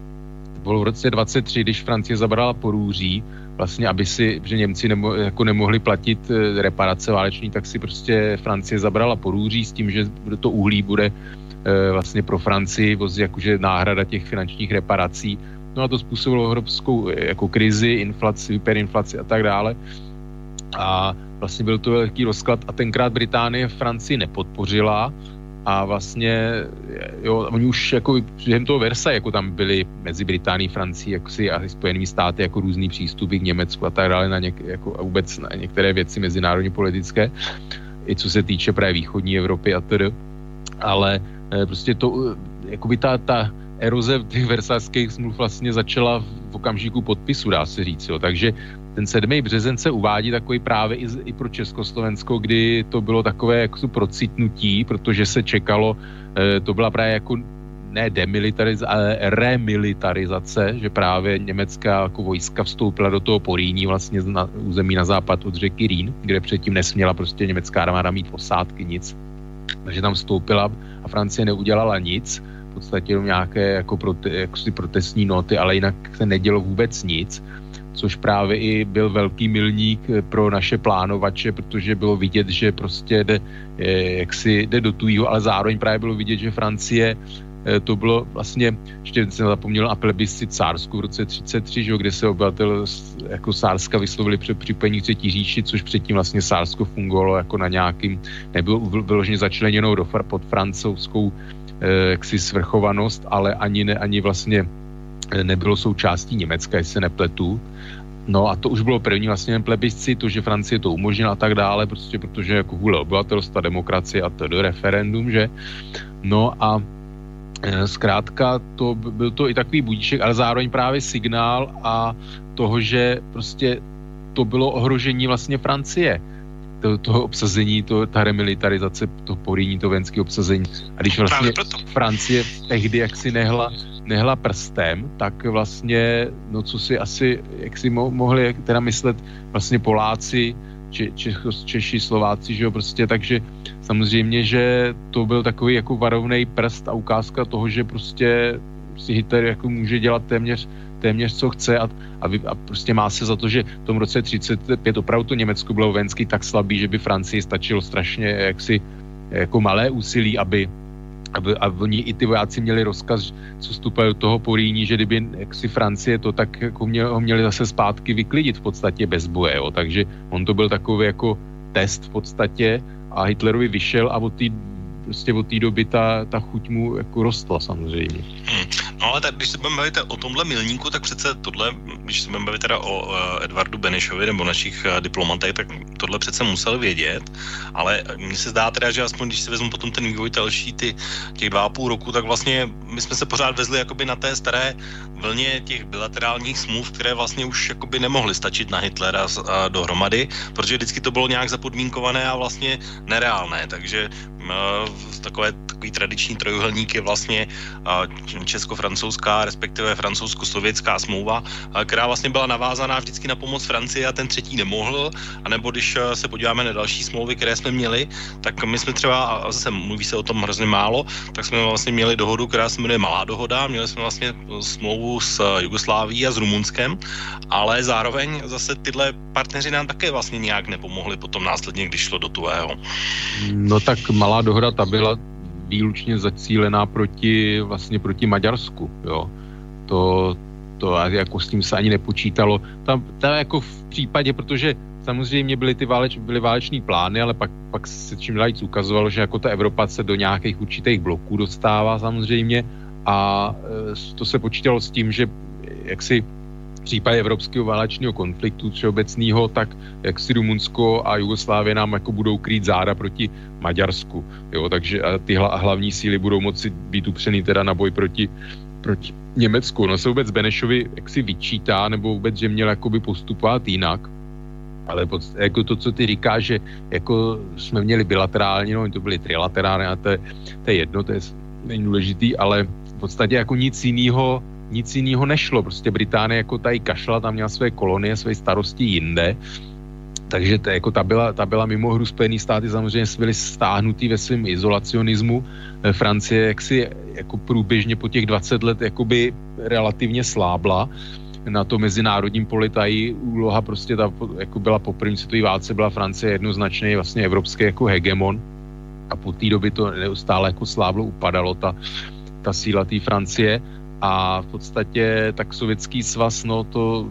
bylo v roce 23, když Francie zabrala Porůří, vlastně, aby si, že Němci nemo, jako nemohli platit eh, reparace váleční, tak si prostě Francie zabrala porůří s tím, že to uhlí bude eh, vlastně pro Francii jakože náhrada těch finančních reparací. No a to způsobilo evropskou eh, jako krizi, inflaci, hyperinflaci a tak dále. A vlastně byl to velký rozklad a tenkrát Británie Francii nepodpořila, a vlastně, jo, oni už jako během toho Versa, jako tam byli mezi Británií, Francií, jako si a Spojenými státy jako různý přístupy k Německu a tak dále na něk, jako a vůbec na některé věci mezinárodně politické. i co se týče právě východní Evropy a tedy. Ale prostě to, jakoby ta, ta eroze těch versálských smluv vlastně začala v okamžiku podpisu, dá se říct. Jo. Takže ten 7. březen se uvádí takový právě i, i pro Československo, kdy to bylo takové jako procitnutí, protože se čekalo, e, to byla právě jako ne demilitarizace, ale remilitarizace, že právě německá jako vojska vstoupila do toho Poríní vlastně na území na západ od řeky Rýn, kde předtím nesměla prostě německá armáda mít posádky, nic. Takže tam vstoupila a Francie neudělala nic podstatě jenom nějaké jako prote, jaksi protestní noty, ale jinak se nedělo vůbec nic, což právě i byl velký milník eh, pro naše plánovače, protože bylo vidět, že prostě jde, eh, jak si jde do tujího, ale zároveň právě bylo vidět, že Francie eh, to bylo vlastně, ještě jsem zapomněl, na plebiscit Sársku v roce 33, že, kde se obyvatel jako Sárska vyslovili před připojení třetí říši, což předtím vlastně Sársko fungovalo jako na nějakým, nebylo vyloženě začleněnou do, pod francouzskou Eh, svrchovanost, ale ani, ne, ani vlastně nebylo součástí Německa, jestli se nepletu. No a to už bylo první vlastně plebisci, to, že Francie to umožnila a tak dále, prostě protože jako vůle obyvatelstva, demokracie a to do referendum, že? No a e, zkrátka to byl to i takový budíček, ale zároveň právě signál a toho, že prostě to bylo ohrožení vlastně Francie to, toho obsazení, to, ta remilitarizace, to poríní, to venské obsazení. A když vlastně Francie tehdy jaksi nehla, nehla prstem, tak vlastně, no co si asi, jak si mo, mohli teda myslet vlastně Poláci, Če, Čech, Češi, Slováci, že jo, prostě, takže samozřejmě, že to byl takový jako varovný prst a ukázka toho, že prostě si Hitler jako může dělat téměř téměř co chce a, a, vy, a prostě má se za to, že v tom roce 35 opravdu to Německo bylo vojenský tak slabý, že by Francii stačilo strašně jaksi jako malé úsilí, aby aby, a oni i ty vojáci měli rozkaz, co vstupuje do toho Poríní, že kdyby jaksi Francie to tak jako mě, ho měli zase zpátky vyklidit v podstatě bez boje, jo. takže on to byl takový jako test v podstatě a Hitlerovi vyšel a od té prostě od té doby ta, ta chuť mu jako rostla samozřejmě. Hmm. No ale tak, když se budeme bavit o tomhle milníku, tak přece tohle, když se budeme bavit teda o uh, Edvardu Benešovi nebo našich uh, diplomatech, tak tohle přece musel vědět, ale mně se zdá teda, že aspoň když si vezmu potom ten vývoj další ty, těch dva a půl roku, tak vlastně my jsme se pořád vezli jakoby na té staré vlně těch bilaterálních smluv, které vlastně už jakoby nemohly stačit na Hitlera uh, dohromady, protože vždycky to bylo nějak zapodmínkované a vlastně nereálné, takže uh, takové takový tradiční trojuhelník je vlastně česko-francouzská, respektive francouzsko-sovětská smlouva, která vlastně byla navázaná vždycky na pomoc Francii a ten třetí nemohl, a nebo když se podíváme na další smlouvy, které jsme měli, tak my jsme třeba, a zase mluví se o tom hrozně málo, tak jsme vlastně měli dohodu, která se jmenuje Malá dohoda, měli jsme vlastně smlouvu s Jugosláví a s Rumunskem, ale zároveň zase tyhle partneři nám také vlastně nějak nepomohli potom následně, když šlo do tuhého. No tak Malá dohoda, ta byla výlučně zacílená proti, vlastně proti Maďarsku, jo. To, to jako s tím se ani nepočítalo. Tam, tam jako v případě, protože samozřejmě byly ty váleč, byly váleční plány, ale pak, pak se čím dál ukazovalo, že jako ta Evropa se do nějakých určitých bloků dostává samozřejmě a e, to se počítalo s tím, že jak si případě evropského válečného konfliktu všeobecného, tak jak si Rumunsko a Jugoslávie nám jako budou krýt záda proti Maďarsku. Jo, takže ty hla, hlavní síly budou moci být upřený teda na boj proti, proti Německu. No se vůbec Benešovi jak si vyčítá, nebo vůbec, že měl jakoby postupovat jinak. Ale pod, jako to, co ty říkáš, že jako jsme měli bilaterálně, no to byly trilaterálně a to je, to je jedno, to je není důležitý, ale v podstatě jako nic jiného nic jiného nešlo. Prostě Británie jako tady kašla, tam měla své kolonie, své starosti jinde. Takže to, jako ta, byla, ta byla mimo hru Spojený státy samozřejmě byly stáhnutý ve svém izolacionismu. Eh, Francie jaksi jako průběžně po těch 20 let jakoby relativně slábla na to mezinárodním poli tají úloha prostě ta, jako byla po první světové válce, byla Francie jednoznačně vlastně evropský jako hegemon a po té době to neustále jako slávlo upadalo ta, ta síla té Francie a v podstatě tak sovětský svaz, no to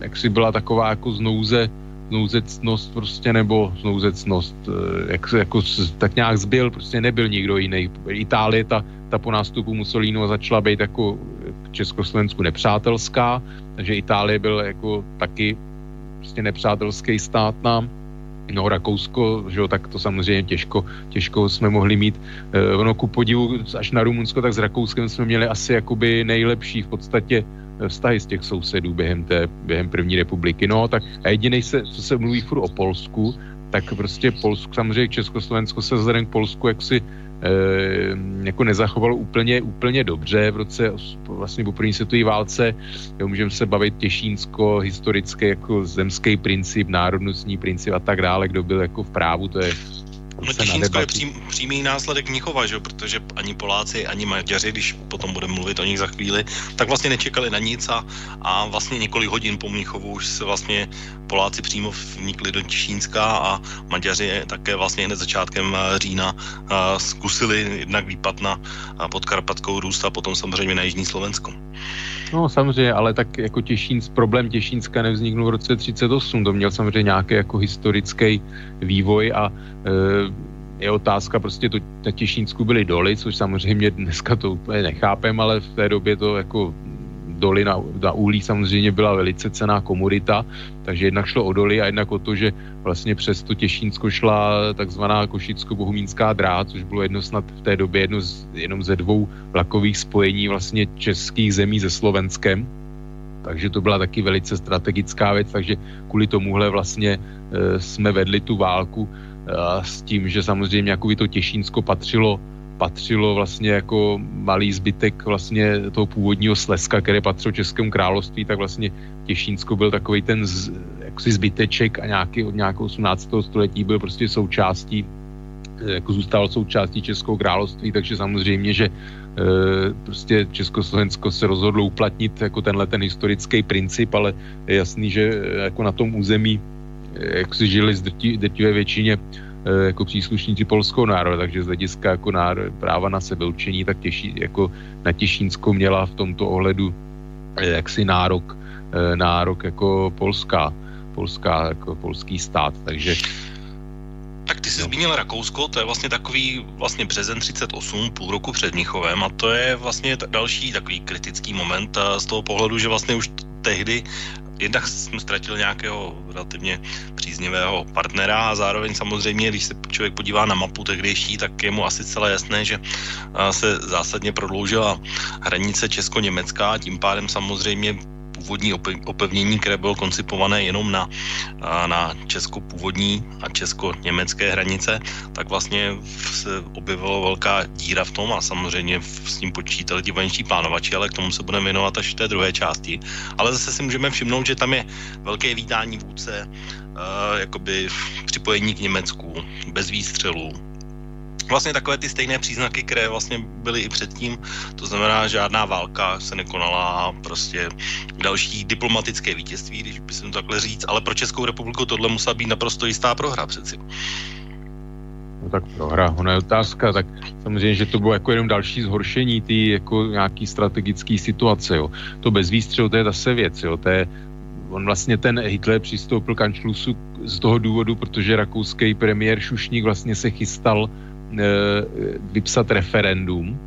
jak si byla taková jako znouze, znouzecnost prostě, nebo znouzecnost, eh, jak, jako, tak nějak zbyl, prostě nebyl nikdo jiný. Itálie, ta, ta po nástupu Mussolínu začala být jako k Československu nepřátelská, takže Itálie byl jako taky prostě nepřátelský stát nám. No Rakousko, že jo, tak to samozřejmě těžko, těžko jsme mohli mít. E, ono ku podivu až na Rumunsko, tak s Rakouskem jsme měli asi jakoby nejlepší v podstatě vztahy z těch sousedů během té, během první republiky. No, tak a jediný se, co se mluví furt o Polsku, tak prostě Polsku, samozřejmě Československo se vzhledem k Polsku jaksi jako nezachovalo úplně, úplně dobře v roce vlastně po první světové válce. Jo, můžeme se bavit Těšínsko, historické jako zemský princip, národnostní princip a tak dále, kdo byl jako v právu, to je No Těšínsko je přím, přímý následek Mnichova, že? protože ani Poláci, ani Maďaři, když potom budeme mluvit o nich za chvíli, tak vlastně nečekali na nic a, a vlastně několik hodin po Mnichovu už se vlastně Poláci přímo vnikli do Těšínska a Maďaři také vlastně hned začátkem eh, října eh, zkusili jednak výpad na eh, podkarpatskou růst a potom samozřejmě na Jižní Slovensko. No samozřejmě, ale tak jako Těšínsk, problém Těšínska nevzniknul v roce 38, to měl samozřejmě nějaký jako historický vývoj a e, je otázka, prostě to, na Těšínsku byly doly, což samozřejmě dneska to úplně nechápem, ale v té době to jako doly na, na uhlí samozřejmě byla velice cená komodita, takže jednak šlo o doly a jednak o to, že vlastně přes to Těšínsko šla takzvaná Košicko-Bohumínská dráha, což bylo jedno snad v té době jedno z, jenom ze dvou vlakových spojení vlastně českých zemí se Slovenskem. Takže to byla taky velice strategická věc, takže kvůli tomuhle vlastně e, jsme vedli tu válku s tím, že samozřejmě jako by to Těšínsko patřilo patřilo vlastně jako malý zbytek vlastně toho původního Slezska, které patřilo Českému království, tak vlastně Těšínsko byl takový ten z, jaksi zbyteček a nějaký od nějakého 18. století byl prostě součástí jako zůstal součástí Českého království, takže samozřejmě, že e, prostě Československo se rozhodlo uplatnit jako tenhle ten historický princip, ale je jasný, že jako na tom území jak si žili z drtivé většině Eh, jako příslušníci polského národa, takže z hlediska jako národ, práva na sebeurčení, tak těší, jako na Těšínsko měla v tomto ohledu eh, jaksi nárok, eh, nárok jako polská, polská, jako polský stát, takže tak ty jsi no. zmínil Rakousko, to je vlastně takový vlastně březen 38, půl roku před Mnichovem a to je vlastně další takový kritický moment z toho pohledu, že vlastně už tehdy jednak jsem ztratil nějakého relativně příznivého partnera a zároveň samozřejmě, když se člověk podívá na mapu tehdejší, tak je mu asi celé jasné, že se zásadně prodloužila hranice Česko-Německá, tím pádem samozřejmě původní opevnění, které bylo koncipované jenom na, na česko-původní a česko-německé hranice, tak vlastně se objevila velká díra v tom a samozřejmě s tím počítali ti vojenští plánovači, ale k tomu se budeme věnovat až v té druhé části. Ale zase si můžeme všimnout, že tam je velké vítání vůdce, jakoby připojení k Německu, bez výstřelů, vlastně takové ty stejné příznaky, které vlastně byly i předtím, to znamená, žádná válka se nekonala a prostě další diplomatické vítězství, když by se takhle říct, ale pro Českou republiku tohle musela být naprosto jistá prohra přeci. No tak prohra, ona je otázka, tak samozřejmě, že to bylo jako jenom další zhoršení ty jako nějaký strategický situace, jo. To bez výstřelu, to je zase věc, jo, to je, on vlastně ten Hitler přistoupil k Anšlusu z toho důvodu, protože rakouský premiér Šušník vlastně se chystal vypsat referendum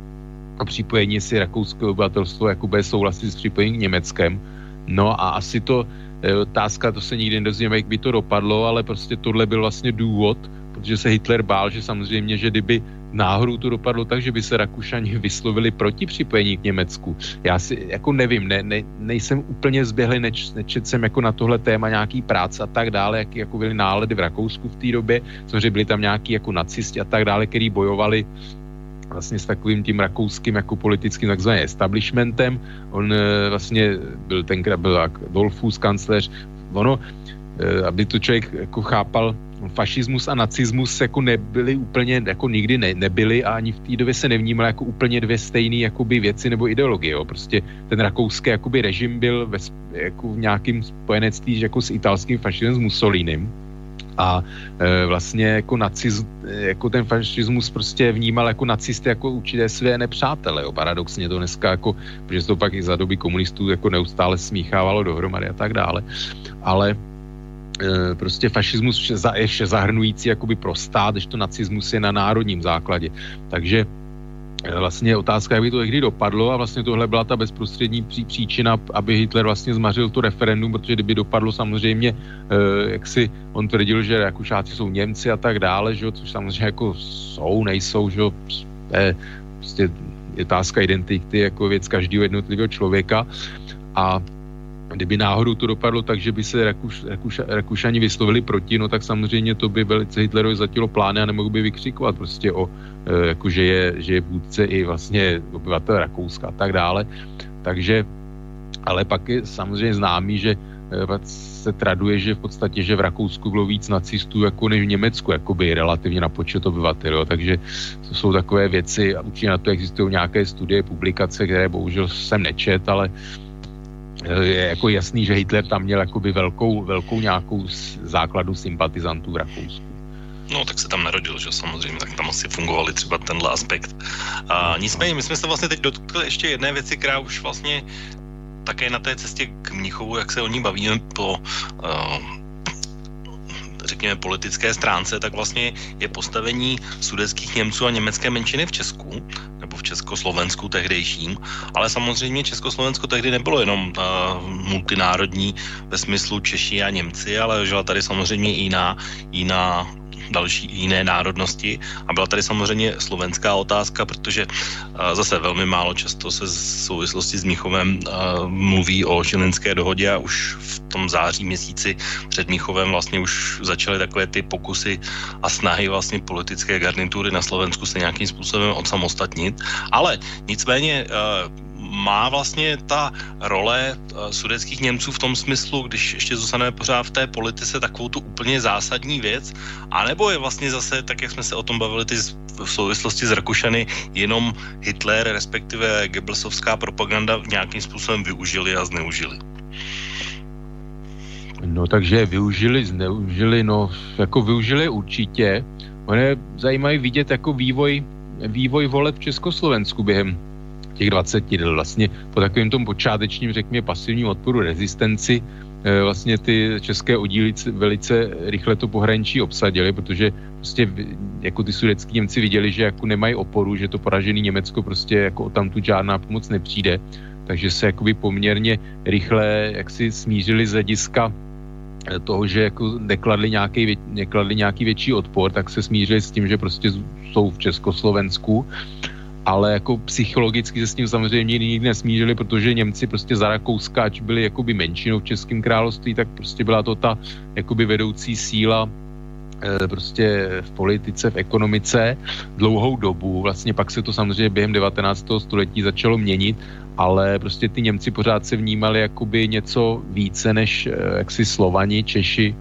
o připojení si rakouského obyvatelstva, jako bude souhlasit s připojením k Německem. No a asi to, eh, otázka, to se nikdy nedozvíme, jak by to dopadlo, ale prostě tohle byl vlastně důvod, protože se Hitler bál, že samozřejmě, že kdyby náhodou to dopadlo tak, že by se Rakušani vyslovili proti připojení k Německu. Já si jako nevím, ne, ne, nejsem úplně zběhlý, neč, nečet jsem jako na tohle téma nějaký práce a tak dále, jak jako byly nálady v Rakousku v té době, samozřejmě byli tam nějaký jako nacisti a tak dále, který bojovali vlastně s takovým tím rakouským jako politickým takzvaným establishmentem. On e, vlastně byl tenkrát byl Dolfus kancléř. Ono, aby to člověk jako chápal, fašismus a nacismus jako nebyly úplně, jako nikdy ne, nebyly a ani v té době se nevnímal jako úplně dvě stejné jakoby věci nebo ideologie. Jo. Prostě ten rakouský jakoby režim byl ve, jako v nějakým spojenectví jako s italským fašismem s Mussolínem a e, vlastně jako, naciz, jako ten fašismus prostě vnímal jako nacisty jako určité své nepřátele, jo. paradoxně to dneska jako, protože to pak i za doby komunistů jako neustále smíchávalo dohromady a tak dále, ale Eh, prostě fašismus ještě zahrnující jakoby pro stát, když to nacismus je na národním základě. Takže vlastně otázka, jak by to někdy dopadlo a vlastně tohle byla ta bezprostřední pří, příčina, aby Hitler vlastně zmařil to referendum, protože kdyby dopadlo samozřejmě, eh, jak si on tvrdil, že Rakušáci jsou Němci a tak dále, že jo, což samozřejmě jako jsou, nejsou, že jo, je prostě otázka identity jako věc každého jednotlivého člověka a kdyby náhodou to dopadlo tak, že by se Rakuš, Rakuš, Rakušani vyslovili proti, no tak samozřejmě to by velice Hitlerovi zatilo plány a nemohl by vykřikovat prostě o, e, jako že je, že je vůdce i vlastně obyvatel Rakouska a tak dále. Takže, ale pak je samozřejmě známý, že e, se traduje, že v podstatě, že v Rakousku bylo víc nacistů jako než v Německu, jakoby relativně na počet obyvatel, jo. takže to jsou takové věci a určitě na to existují nějaké studie, publikace, které bohužel jsem nečet, ale je jako jasný, že Hitler tam měl jakoby velkou, velkou nějakou základu sympatizantů v Rakousku. No, tak se tam narodil, že samozřejmě, tak tam asi fungovali třeba tenhle aspekt. A nicméně, my jsme se vlastně teď dotkli ještě jedné věci, která už vlastně také na té cestě k Mnichovu, jak se o ní bavíme po uh, řekněme, politické stránce, tak vlastně je postavení sudeckých Němců a německé menšiny v Česku, v Československu tehdejším, ale samozřejmě Československo tehdy nebylo jenom uh, multinárodní ve smyslu Češi a Němci, ale žila tady samozřejmě jiná, jiná další jiné národnosti. A byla tady samozřejmě slovenská otázka, protože zase velmi málo často se v souvislosti s Míchovem mluví o žilinské dohodě a už v tom září měsíci před Míchovem vlastně už začaly takové ty pokusy a snahy vlastně politické garnitury na Slovensku se nějakým způsobem odsamostatnit. Ale nicméně má vlastně ta role uh, sudeckých Němců v tom smyslu, když ještě zůstaneme pořád v té politice, takovou tu úplně zásadní věc, anebo je vlastně zase, tak jak jsme se o tom bavili ty v souvislosti s Rakušany, jenom Hitler, respektive Goebbelsovská propaganda nějakým způsobem využili a zneužili? No takže využili, zneužili, no jako využili určitě. Ono je zajímavé vidět jako vývoj, vývoj voleb v Československu během těch 20 let vlastně po takovém tom počátečním, řekněme, pasivním odporu rezistenci eh, vlastně ty české oddíly velice rychle to pohraničí obsadili, protože prostě jako ty sudecký Němci viděli, že jako nemají oporu, že to poražený Německo prostě jako tam tu žádná pomoc nepřijde, takže se jakoby poměrně rychle jak si smířili z hlediska eh, toho, že jako nekladli nějaký, nekladli nějaký větší odpor, tak se smířili s tím, že prostě jsou v Československu ale jako psychologicky se s tím samozřejmě nikdy nesmířili, protože Němci prostě za Rakouska, ač byli jakoby menšinou v Českém království, tak prostě byla to ta jakoby vedoucí síla eh, prostě v politice, v ekonomice dlouhou dobu. Vlastně pak se to samozřejmě během 19. století začalo měnit, ale prostě ty Němci pořád se vnímali jakoby něco více než eh, jaksi Slovani, Češi,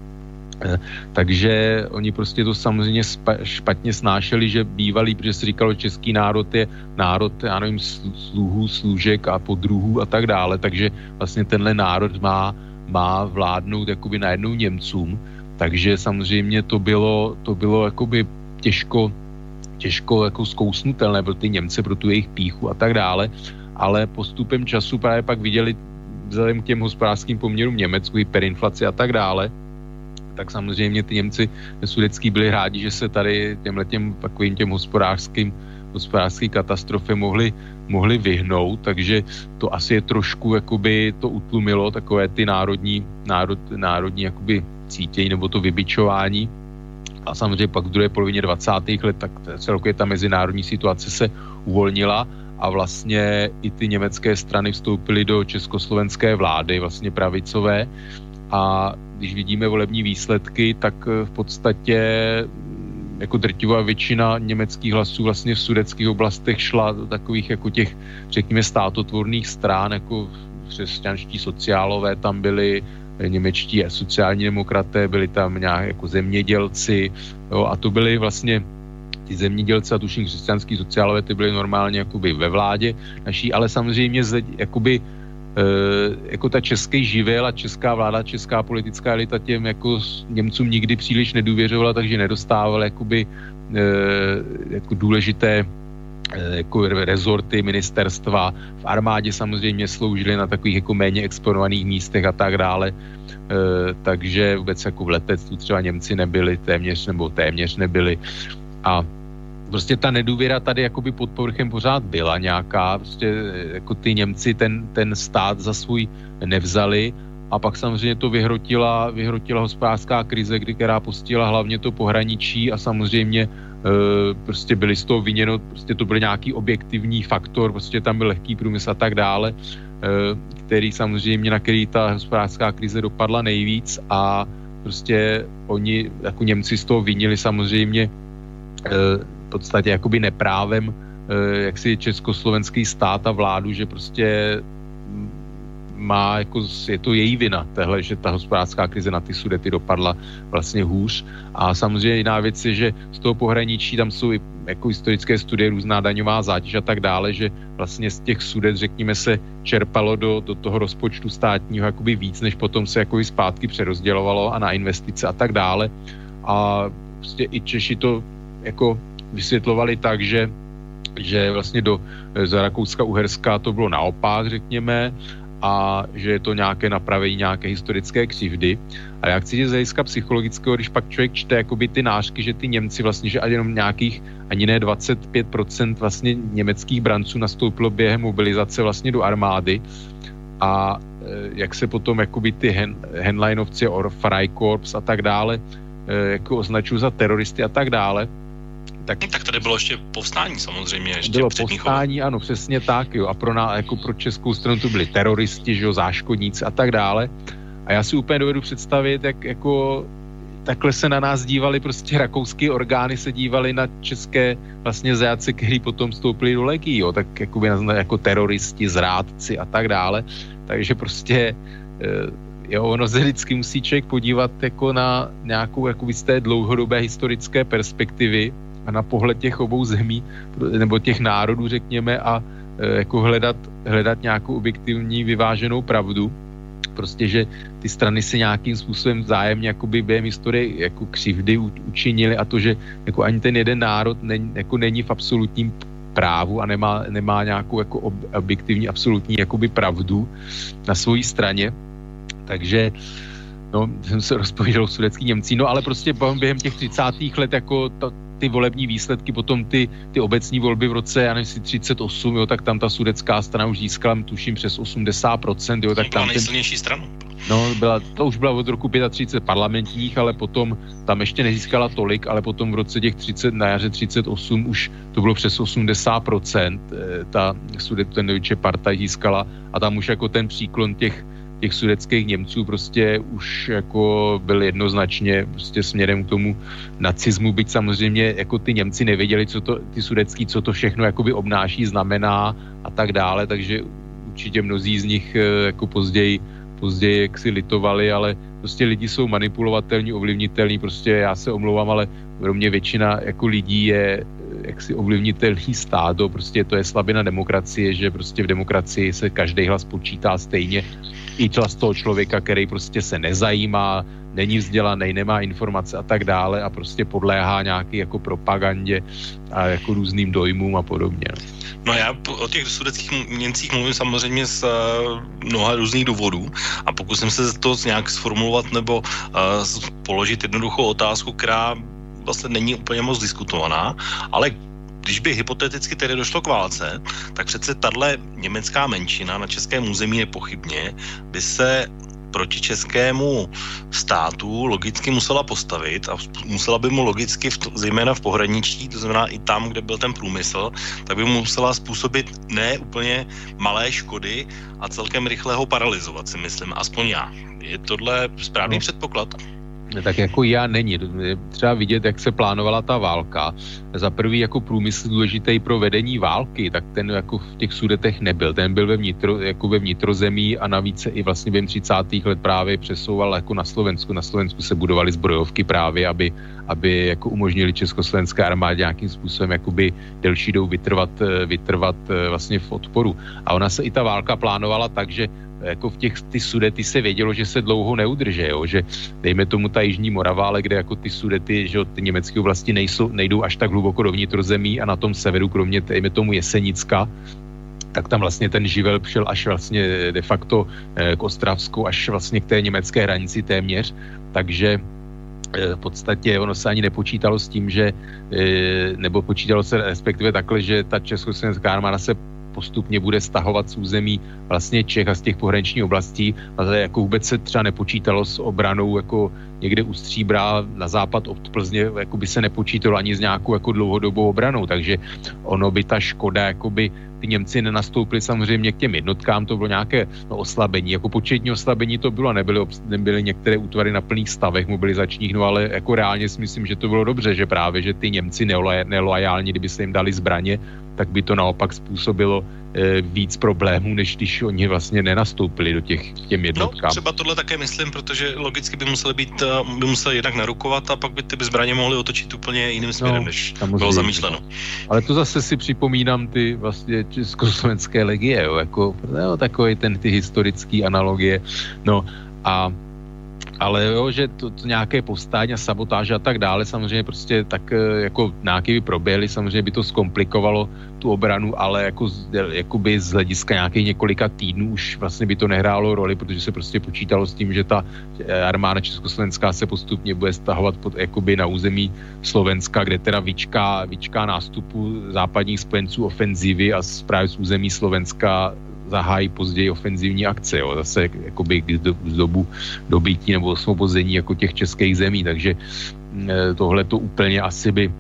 takže oni prostě to samozřejmě špatně snášeli, že bývalý, protože se říkalo, český národ je národ, já nevím, sluhů, služek a podruhů a tak dále, takže vlastně tenhle národ má, má vládnout jakoby najednou Němcům, takže samozřejmě to bylo, to bylo jakoby těžko, těžko jako zkousnutelné pro ty Němce, pro tu jejich píchu a tak dále, ale postupem času právě pak viděli vzhledem k těm hospodářským poměrům Německu, hyperinflaci a tak dále, tak samozřejmě ty Němci sudecký byli rádi, že se tady těmhle těm takovým těm hospodářským hospodářské katastrofy mohli, mohli vyhnout, takže to asi je trošku jakoby to utlumilo takové ty národní, národ, národní jakoby cítění nebo to vybičování. A samozřejmě pak v druhé polovině 20. let tak celkově ta mezinárodní situace se uvolnila a vlastně i ty německé strany vstoupily do československé vlády, vlastně pravicové a když vidíme volební výsledky, tak eh, v podstatě mm, jako drtivá většina německých hlasů vlastně v sudeckých oblastech šla do takových jako těch, řekněme, státotvorných strán, jako křesťanští sociálové tam byli, eh, němečtí sociální demokraté, byli tam nějak jako zemědělci jo, a to byli vlastně ty zemědělci a tuším křesťanský sociálové, ty byly normálně jakoby ve vládě naší, ale samozřejmě jakoby Eh, jako ta český živel a česká vláda, česká politická elita těm jako Němcům nikdy příliš nedůvěřovala, takže nedostával jakoby eh, jako důležité eh, jako rezorty, ministerstva. V armádě samozřejmě sloužili na takových jako méně exponovaných místech a tak dále. takže vůbec jako v letectvu třeba Němci nebyli téměř nebo téměř nebyli. A prostě ta nedůvěra tady jakoby pod povrchem pořád byla nějaká, prostě jako ty Němci ten, ten stát za svůj nevzali a pak samozřejmě to vyhrotila, vyhrotila hospodářská krize, kdy, která postihla hlavně to pohraničí a samozřejmě e, prostě byli z toho viněno, prostě to byl nějaký objektivní faktor, prostě tam byl lehký průmysl a tak dále, e, který samozřejmě, na který ta hospodářská krize dopadla nejvíc a prostě oni, jako Němci z toho vinili samozřejmě v podstatě jakoby neprávem jak si československý stát a vládu, že prostě má, jako, je to její vina, tehle, že ta hospodářská krize na ty sudety dopadla vlastně hůř. A samozřejmě jiná věc je, že z toho pohraničí tam jsou i jako historické studie, různá daňová zátěž a tak dále, že vlastně z těch sudet, řekněme, se čerpalo do, do toho rozpočtu státního jakoby víc, než potom se jako zpátky přerozdělovalo a na investice a tak dále. A prostě i Češi to jako vysvětlovali tak, že že vlastně do za Rakouska-Uherska to bylo naopak, řekněme, a že je to nějaké napravení nějaké historické křivdy. A já chci říct z hlediska psychologického, když pak člověk čte jakoby ty nářky, že ty Němci vlastně, že jenom nějakých ani ne 25% vlastně německých branců nastoupilo během mobilizace vlastně do armády a e, jak se potom jakoby ty hen, Henleinovci, or Freikorps a tak dále e, jako označují za teroristy a tak dále, tak, tak tady bylo ještě povstání samozřejmě. Ještě bylo povstání, ano, přesně tak, jo. A pro, ná, jako pro českou stranu to byli teroristi, že jo, záškodníci a tak dále. A já si úplně dovedu představit, jak jako takhle se na nás dívali, prostě rakouské orgány se dívali na české vlastně zajace, kteří potom vstoupili do legí, jo, tak jako, jako teroristi, zrádci a tak dále. Takže prostě eh, jo, ono se vždycky musí člověk podívat jako na nějakou jako z té dlouhodobé historické perspektivy a na pohled těch obou zemí, nebo těch národů, řekněme, a e, jako hledat, hledat nějakou objektivní vyváženou pravdu. Prostě, že ty strany se nějakým způsobem vzájemně jakoby během historie jako křivdy učinili a to, že jako ani ten jeden národ není, jako není v absolutním právu a nemá, nemá nějakou jako ob, objektivní absolutní jakoby pravdu na své straně. Takže no, jsem se rozpovídal sudecký Němcí, no ale prostě během těch 30. let jako to, ty volební výsledky, potom ty, ty obecní volby v roce, já nevím, 38, jo, tak tam ta sudecká strana už získala, tuším, přes 80%, jo, tak tam ten, stranu. No, byla, to už byla od roku 35 parlamentních, ale potom tam ještě nezískala tolik, ale potom v roce těch 30, na jaře 38 už to bylo přes 80%, eh, ta Sudetoviče partaj získala a tam už jako ten příklon těch těch sudeckých Němců prostě už jako byl jednoznačně prostě směrem k tomu nacismu, byť samozřejmě jako ty Němci nevěděli, co to, ty sudecký, co to všechno jakoby obnáší, znamená a tak dále, takže určitě mnozí z nich eh, jako později, později jak si litovali, ale prostě lidi jsou manipulovatelní, ovlivnitelní, prostě já se omlouvám, ale pro mě většina jako lidí je eh, jaksi ovlivnitelný stádo, prostě to je slabina demokracie, že prostě v demokracii se každý hlas počítá stejně i z toho člověka, který prostě se nezajímá, není vzdělaný, nemá informace a tak dále a prostě podléhá nějaký jako propagandě a jako různým dojmům a podobně. No, já o těch sudeckých Němcích mluvím samozřejmě z uh, mnoha různých důvodů a pokusím se to nějak sformulovat nebo uh, položit jednoduchou otázku, která vlastně není úplně moc diskutovaná, ale když by hypoteticky tedy došlo k válce, tak přece tahle německá menšina na českém území nepochybně by se proti českému státu logicky musela postavit a musela by mu logicky, v to, zejména v pohraničí, to znamená i tam, kde byl ten průmysl, tak by mu musela způsobit ne úplně malé škody a celkem rychle ho paralizovat, si myslím, aspoň já. Je tohle správný no. předpoklad? Tak jako já není. Třeba vidět, jak se plánovala ta válka. Za prvý jako průmysl důležitý pro vedení války, tak ten jako v těch sudetech nebyl. Ten byl ve, vnitro, jako ve vnitrozemí a navíc se i vlastně během 30. let právě přesouval jako na Slovensku. Na Slovensku se budovaly zbrojovky právě, aby, aby jako umožnili československé armádě nějakým způsobem jakoby delší dobu vytrvat, vytrvat eh, vlastně v odporu. A ona se i ta válka plánovala tak, že jako v těch ty sudety se vědělo, že se dlouho neudrže, jo? že dejme tomu ta Jižní Morava, ale kde jako ty sudety, že ty německé oblasti nejsou, nejdou až tak hluboko do vnitrozemí a na tom severu, kromě dejme tomu Jesenicka, tak tam vlastně ten živel šel až vlastně de facto eh, k Ostravsku, až vlastně k té německé hranici téměř, takže v podstatě ono se ani nepočítalo s tím, že, nebo počítalo se respektive takhle, že ta československá armáda se postupně bude stahovat z území vlastně Čech a z těch pohraničních oblastí, ale jako vůbec se třeba nepočítalo s obranou jako někde u Stříbra na západ od Plzně, jako by se nepočítalo ani s nějakou jako dlouhodobou obranou, takže ono by ta škoda jakoby ty Němci nenastoupili samozřejmě k těm jednotkám, to bylo nějaké no, oslabení, jako početní oslabení to bylo, nebyly, nebyly některé útvary na plných stavech mobilizačních, no ale jako reálně si myslím, že to bylo dobře, že právě, že ty Němci nelojální, kdyby se jim dali zbraně, tak by to naopak způsobilo víc problémů, než když oni vlastně nenastoupili do těch těm jednotkám. No, třeba tohle také myslím, protože logicky by museli být, eh, by museli jednak narukovat a pak by ty zbraně mohly otočit úplně jiným směrem, no, než bylo zamýšleno. Ale to zase si připomínám ty vlastně československé legie, jo, jako no, takový ten ty historické analogie. No a ale jo, že to, to nějaké povstání a sabotáže a tak dále, samozřejmě prostě tak eh, jako nějaký by proběhly, samozřejmě by to zkomplikovalo tu obranu, ale jako, jakoby z hlediska nějakých několika týdnů už vlastně by to nehrálo roli, protože se prostě počítalo s tím, že ta eh, armáda československá se postupně bude stahovat pod, jakoby na území Slovenska, kde teda vyčká, vyčká nástupu západních spojenců ofenzivy a právě z území Slovenska zahájí později ofenzivní akce, jo, zase jakoby z dobu dobytí nebo osvobození jako těch českých zemí, takže mm, e, tohle to úplně asi by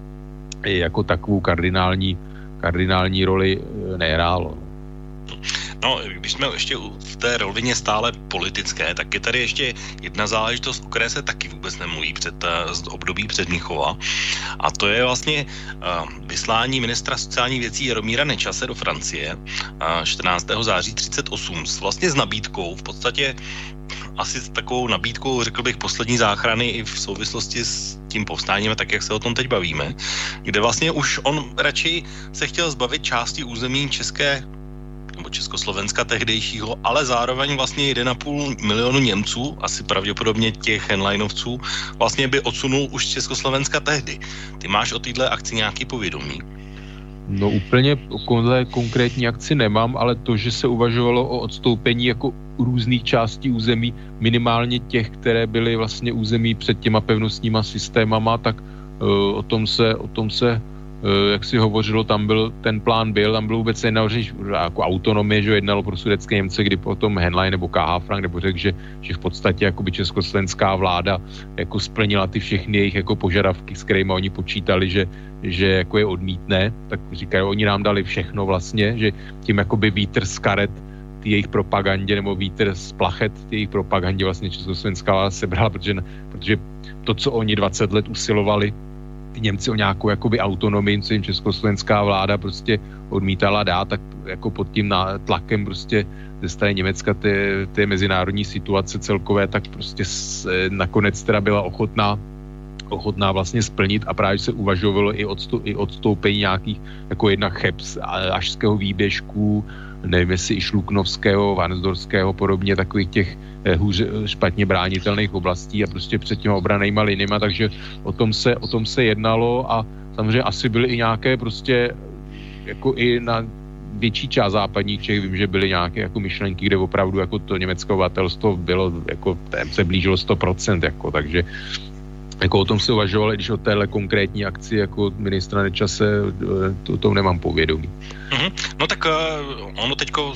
jako takovou kardinální, kardinální roli e, nehrálo. No, když jsme ještě v té rovině stále politické, tak je tady ještě jedna záležitost, o které se taky vůbec nemluví před uh, období před Mnichova. A to je vlastně uh, vyslání ministra sociálních věcí Jaromíra Nečase do Francie uh, 14. září 38 vlastně s nabídkou v podstatě asi s takovou nabídkou, řekl bych, poslední záchrany i v souvislosti s tím povstáním, tak jak se o tom teď bavíme, kde vlastně už on radši se chtěl zbavit části území České nebo Československa tehdejšího, ale zároveň vlastně 1,5 milionu Němců, asi pravděpodobně těch henleinovců, vlastně by odsunul už Československa tehdy. Ty máš o této akci nějaký povědomí? No úplně konkrétní akci nemám, ale to, že se uvažovalo o odstoupení jako různých částí území, minimálně těch, které byly vlastně území před těma pevnostníma systémama, tak uh, o tom se, o tom se Eh, jak si hovořilo, tam byl, ten plán byl, tam byl vůbec jednal, že jako autonomie, že jednalo pro sudecké Němce, kdy potom Henlein nebo KH Frank nebo řekl, že, že v podstatě jakoby československá vláda jako splnila ty všechny jejich jako požadavky, s kterými oni počítali, že, že jako je odmítne, tak říkají, oni nám dali všechno vlastně, že tím jakoby vítr z karet jejich propagandě nebo vítr z plachet jejich propagandě vlastně československá vláda sebrala, protože, protože to, co oni 20 let usilovali, Němci o nějakou jakoby autonomii, co jim československá vláda prostě odmítala dát, tak jako pod tím tlakem prostě ze strany Německa té, té mezinárodní situace celkové, tak prostě s, nakonec teda byla ochotná ochotná vlastně splnit a právě se uvažovalo i, odstup, i odstoupení nějakých jako jednak Cheps, Ažského výběžku, nevím jestli i Šluknovského, Vansdorského, podobně takových těch hůře, špatně bránitelných oblastí a prostě před těma obranýma linima, takže o tom se, o tom se jednalo a samozřejmě asi byly i nějaké prostě jako i na větší část západních Čech, vím, že byly nějaké jako myšlenky, kde opravdu jako to německé obyvatelstvo bylo, jako se blížilo 100%, jako, takže jako o tom se uvažovalo, když o téhle konkrétní akci jako ministra Nečase, to, to nemám povědomí. Mm-hmm. No tak uh, ono teďko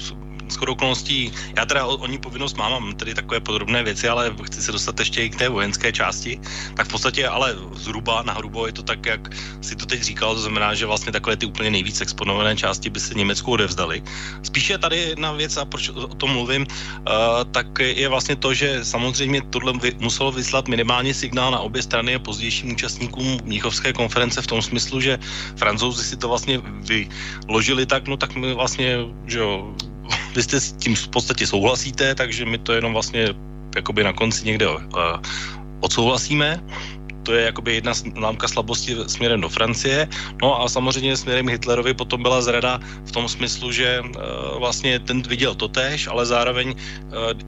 shodou okolností, já teda o, o ní povinnost mám, mám tedy takové podrobné věci, ale chci se dostat ještě i k té vojenské části, tak v podstatě ale zhruba na hrubo je to tak, jak si to teď říkal, to znamená, že vlastně takové ty úplně nejvíc exponované části by se Německu odevzdali. Spíše tady jedna věc, a proč o tom mluvím, uh, tak je vlastně to, že samozřejmě tohle vy, muselo vyslat minimálně signál na obě strany a pozdějším účastníkům Mnichovské konference v tom smyslu, že francouzi si to vlastně vyložili tak, no tak my vlastně, že jo, vy jste s tím v podstatě souhlasíte, takže my to jenom vlastně jakoby na konci někde uh, odsouhlasíme. To je jakoby jedna známka slabosti směrem do Francie. No a samozřejmě směrem Hitlerovi potom byla zrada v tom smyslu, že uh, vlastně ten viděl to tež, ale zároveň, uh,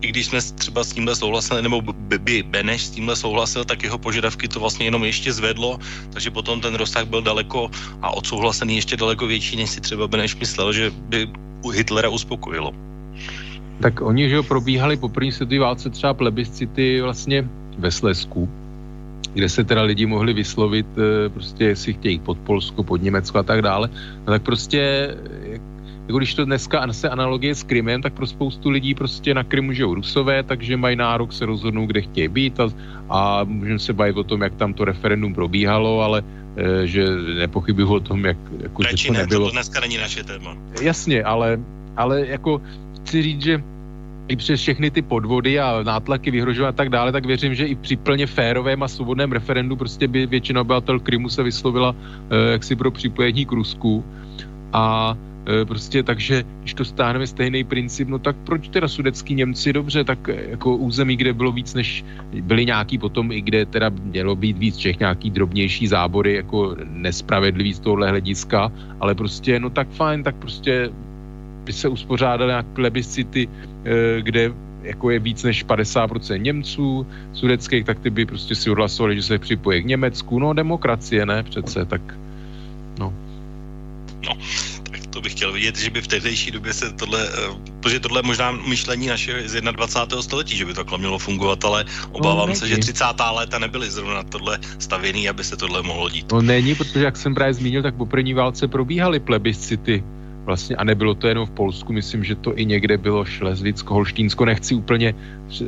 i když jsme třeba s tímhle souhlasili, nebo by Beneš s tímhle souhlasil, tak jeho požadavky to vlastně jenom ještě zvedlo, takže potom ten rozsah byl daleko a odsouhlasený ještě daleko větší, než si třeba Beneš myslel, že by Hitlera uspokojilo. Tak oni, že jo, probíhali po první světové válce třeba plebiscity vlastně ve Slesku, kde se teda lidi mohli vyslovit, eh, prostě jestli chtějí pod Polsko, pod Německo a tak dále, no tak prostě jako když to dneska se analogie s Krymem, tak pro spoustu lidí prostě na Krymu žijou rusové, takže mají nárok se rozhodnout, kde chtějí být a, a můžeme se bavit o tom, jak tam to referendum probíhalo, ale e, že nepochybuju o tom, jak jako, že to nebylo. To dneska není naše téma. Jasně, ale, ale jako chci říct, že i přes všechny ty podvody a nátlaky vyhrožovat a tak dále, tak věřím, že i při plně férovém a svobodném referendu prostě by většina obyvatel Krymu se vyslovila e, jaksi pro připojení k Rusku. A e, prostě takže, když to stáhneme stejný princip, no tak proč teda sudecký Němci, dobře, tak e, jako území, kde bylo víc než, byly nějaký potom i kde teda mělo být víc Čech, nějaký drobnější zábory, jako nespravedlivý z tohohle hlediska, ale prostě, no tak fajn, tak prostě by se uspořádaly nějak plebiscity, eh, kde jako je víc než 50% Němců sudeckých, tak ty by prostě si odhlasovali, že se připojí k Německu. No, demokracie, ne přece, tak no. No, tak to bych chtěl vidět, že by v tehdejší době se tohle, eh, protože tohle je možná myšlení naše z 21. století, že by takhle mělo fungovat, ale obávám no, se, že 30. léta nebyly zrovna tohle stavěný, aby se tohle mohlo dít. No není, protože jak jsem právě zmínil, tak po první válce probíhaly plebiscity vlastně, a nebylo to jenom v Polsku, myslím, že to i někde bylo Šlezvicko, Holštínsko, nechci úplně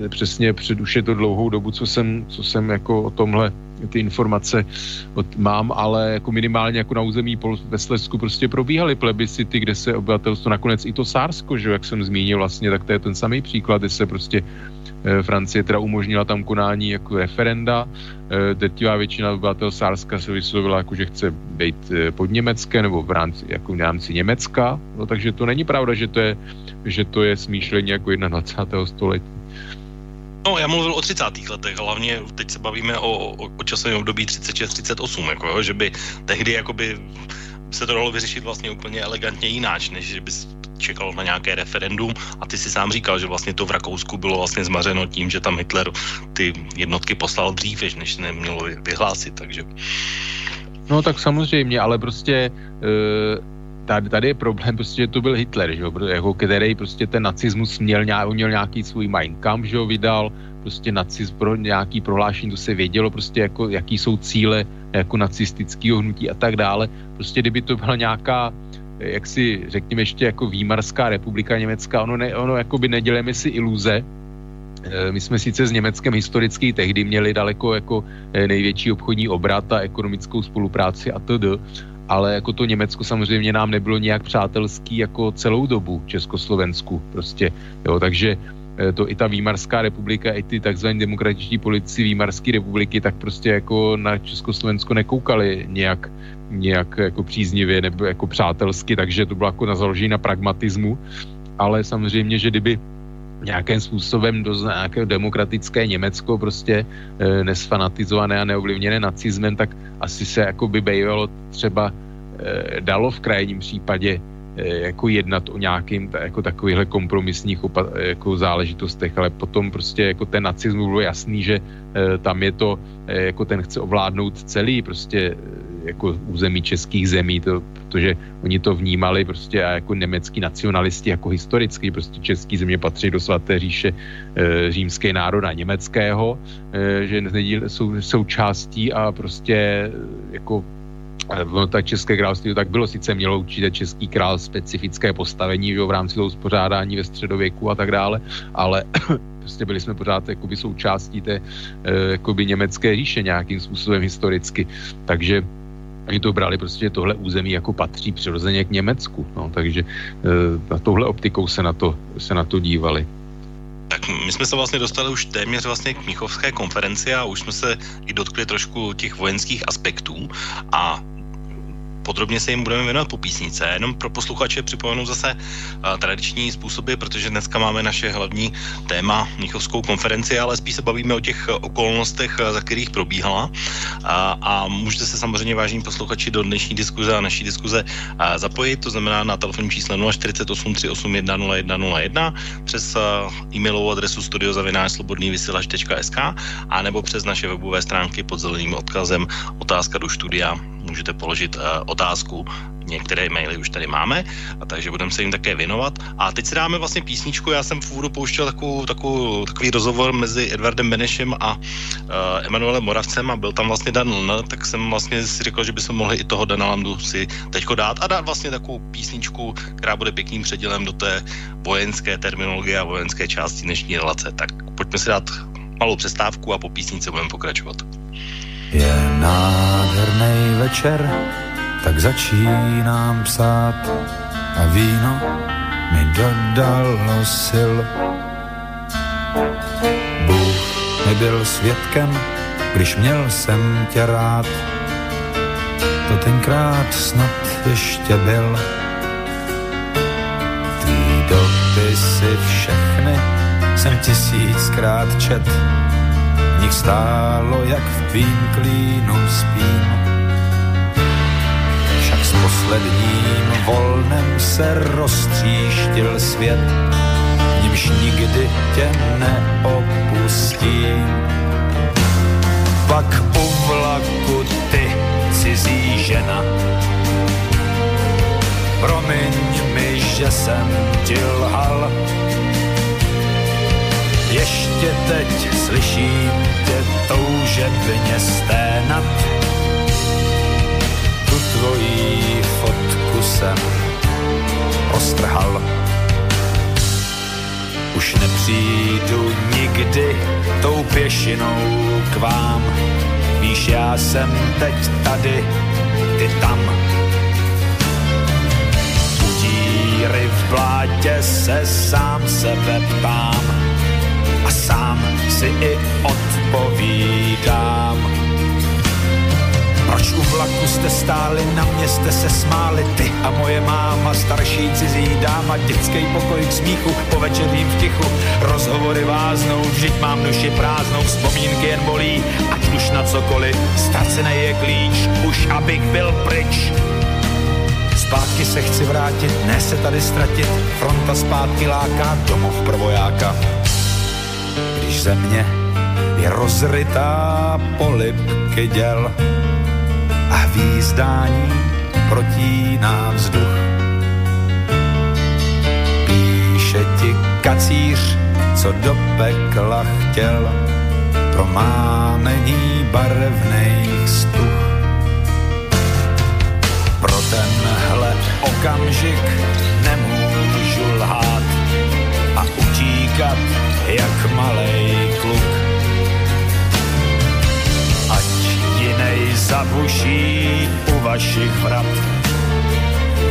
přesně před už je to dlouhou dobu, co jsem, co jsem jako o tomhle ty informace od, mám, ale jako minimálně jako na území Pol, ve Slezsku prostě probíhaly plebiscity, kde se obyvatelstvo, nakonec i to Sársko, že jak jsem zmínil vlastně, tak to je ten samý příklad, kde se prostě Francie teda umožnila tam konání jako referenda. Eh, drtivá většina obyvatel Sárska se vyslovila, jako, že chce být eh, pod Německé nebo v rámci, jako v rámci Německa. No, takže to není pravda, že to je, že to je smýšlení jako 21. století. No, já mluvil o 30. letech, hlavně teď se bavíme o, o, o časovém období 36-38, jako, že by tehdy jakoby se to dalo vyřešit vlastně úplně elegantně jináč, než že bys čekalo na nějaké referendum. A ty si sám říkal, že vlastně to v Rakousku bylo vlastně zmařeno tím, že tam Hitler ty jednotky poslal dřív, než nemělo vyhlásit, takže... No tak samozřejmě, ale prostě uh tady, tady je problém, prostě, že to byl Hitler, že jo, jako, který prostě ten nacismus měl, měl nějaký svůj Mein Kampf, že jo, vydal, prostě nacism pro nějaký prohlášení, to se vědělo, prostě jako, jaký jsou cíle jako nacistického hnutí a tak dále. Prostě kdyby to byla nějaká jak si řekněme ještě jako Výmarská republika německá, ono, ne, ono jako by nedělejme si iluze, e, my jsme sice s Německem historicky tehdy měli daleko jako e, největší obchodní obrat a ekonomickou spolupráci a td., ale jako to Německo samozřejmě nám nebylo nějak přátelský jako celou dobu Československu prostě, jo, takže e, to i ta Výmarská republika, i ty takzvané demokratičtí politici Výmarské republiky, tak prostě jako na Československo nekoukali nějak nějak jako příznivě nebo jako přátelsky, takže to bylo jako na založení na pragmatismu, ale samozřejmě, že kdyby nějakým způsobem do nějakého demokratické Německo prostě e, nesfanatizované a neovlivněné nacizmem, tak asi se jako by bejvalo třeba e, dalo v krajním případě jako jednat o nějakým jako takovýchhle kompromisních opa- jako záležitostech, ale potom prostě jako ten nacismus bylo jasný, že e, tam je to, e, jako ten chce ovládnout celý prostě jako území českých zemí, to, protože oni to vnímali prostě a jako německý nacionalisti, jako historicky, prostě český země patří do svaté říše e, římské národa německého, e, že jsou součástí a prostě jako No, tak České království tak bylo, sice mělo určitě Český král specifické postavení jo, v rámci toho uspořádání ve středověku a tak dále, ale *coughs* prostě byli jsme pořád jakoby součástí té jakoby německé říše nějakým způsobem historicky. Takže Oni to brali prostě, že tohle území jako patří přirozeně k Německu. No, takže na touhle optikou se na to, se na to dívali. Tak my jsme se vlastně dostali už téměř vlastně k Mnichovské konferenci a už jsme se i dotkli trošku těch vojenských aspektů a podrobně se jim budeme věnovat po písnice. Jenom pro posluchače připomenu zase uh, tradiční způsoby, protože dneska máme naše hlavní téma Mnichovskou konferenci, ale spíš se bavíme o těch okolnostech, za kterých probíhala. A, a můžete se samozřejmě vážní posluchači do dnešní diskuze a naší diskuze uh, zapojit, to znamená na telefonní číslo 048 381 0101 přes uh, e-mailovou adresu studiozavináčslobodnývysílač.sk a nebo přes naše webové stránky pod zeleným odkazem otázka do studia můžete položit otázku některé maily už tady máme, a takže budeme se jim také věnovat. A teď si dáme vlastně písničku, já jsem v úvodu pouštěl takovou, takovou, takový rozhovor mezi Edvardem Benešem a uh, Emanuelem Moravcem a byl tam vlastně Dan Ln, tak jsem vlastně si řekl, že bychom mohli i toho Dana Landu si teďko dát a dát vlastně takovou písničku, která bude pěkným předělem do té vojenské terminologie a vojenské části dnešní relace. Tak pojďme si dát malou přestávku a po písnice budeme pokračovat. Je nádherný večer, tak začínám psát a víno mi dodalo sil. Bůh mi byl svědkem, když měl jsem tě rád, to tenkrát snad ještě byl. Tvý dopisy všechny jsem tisíckrát čet, v nich stálo, jak v tvým klínu spím posledním volnem se roztříštil svět, nímž nikdy tě neopustím. Pak u vlaku ty, cizí žena, promiň mi, že jsem ti lhal. Ještě teď slyším tě toužebně sténat, tvojí fotku jsem ostrhal. Už nepřijdu nikdy tou pěšinou k vám. Víš, já jsem teď tady, ty tam. U díry v blátě se sám sebe ptám a sám si i odpovídám Proč u vlaku jste stáli, na mě jste se smáli, ty a moje máma, starší cizí dáma, dětský pokoj k smíchu, po večerním v tichu, rozhovory váznou, vždyť mám duši prázdnou, vzpomínky jen bolí, ať už na cokoliv, ztracený je klíč, už abych byl pryč. Zpátky se chci vrátit, ne se tady ztratit, fronta zpátky láká, domov pro vojáka. Když země je rozrytá polipky děl, a hvízdání protíná vzduch. Píše ti kacíř, co do pekla chtěl, pro mámení barevných stuch. Pro tenhle okamžik nemůžu lhát a utíkat jak malej zabuší u vašich vrat.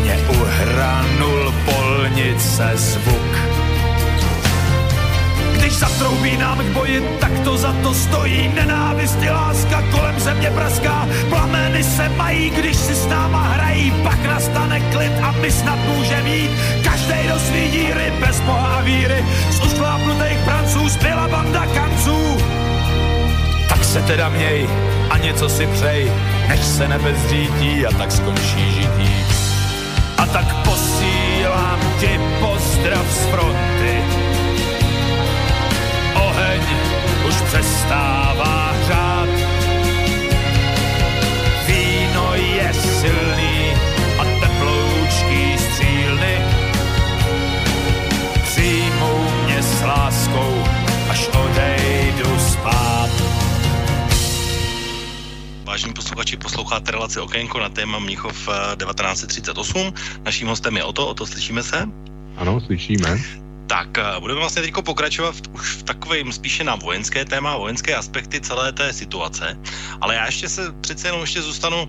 Mě uhranul polnice zvuk. Když zatroubí nám k boji, tak to za to stojí. Nenávist i láska kolem země praská. Plameny se mají, když si s náma hrají. Pak nastane klid a my snad můžeme jít. Každej do svý díry, bez boha a víry. Z ušklápnutých pranců zbyla banda kanců se teda měj a něco si přej, než se nebe zřítí a tak skončí žití. A tak posílám ti pozdrav z fronty. Oheň už přestává hřát. Víno je silný posloucháte relaci Okénko na téma Mnichov 1938. Eh, Naším hostem je Oto. Oto, slyšíme se? Ano, slyšíme. Tak eh, budeme vlastně teď pokračovat už v takovém spíše na vojenské téma, vojenské aspekty celé té situace, ale já ještě se přece jenom ještě zůstanu uh,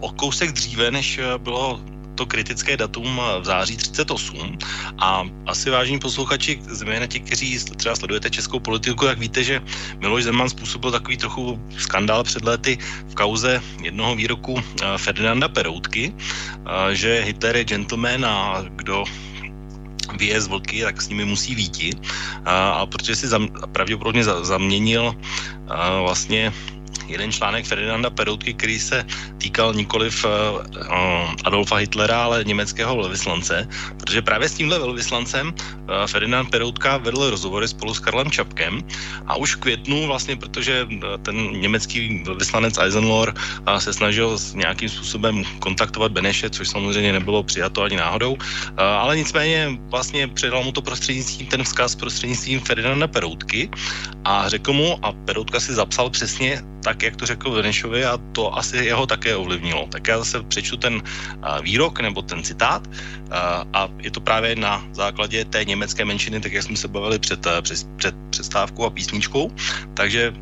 o kousek dříve, než bylo to kritické datum v září 38 a asi vážní posluchači, zejména ti, kteří třeba sledujete českou politiku, tak víte, že Miloš Zeman způsobil takový trochu skandál před lety v kauze jednoho výroku eh, Ferdinanda Peroutky, eh, že Hitler je gentleman a kdo vyje z vlky, tak s nimi musí víti. A, a protože si zam, pravděpodobně za, zaměnil a, vlastně jeden článek Ferdinanda Peroutky, který se týkal nikoliv uh, Adolfa Hitlera, ale německého velvyslance, protože právě s tímhle velvyslancem uh, Ferdinand Peroutka vedl rozhovory spolu s Karlem Čapkem a už v květnu vlastně, protože ten německý velvyslanec Eisenlohr uh, se snažil nějakým způsobem kontaktovat Beneše, což samozřejmě nebylo přijato ani náhodou, ale nicméně vlastně předal mu to prostřednictvím ten vzkaz prostřednictvím Ferdinanda Peroutky a řekl mu, a Peroutka si zapsal přesně tak, jak to řekl Venešovi a to asi jeho také ovlivnilo. Tak já zase přečtu ten výrok nebo ten citát a je to právě na základě té německé menšiny, tak jak jsme se bavili před, před, před přestávkou a písničkou. Takže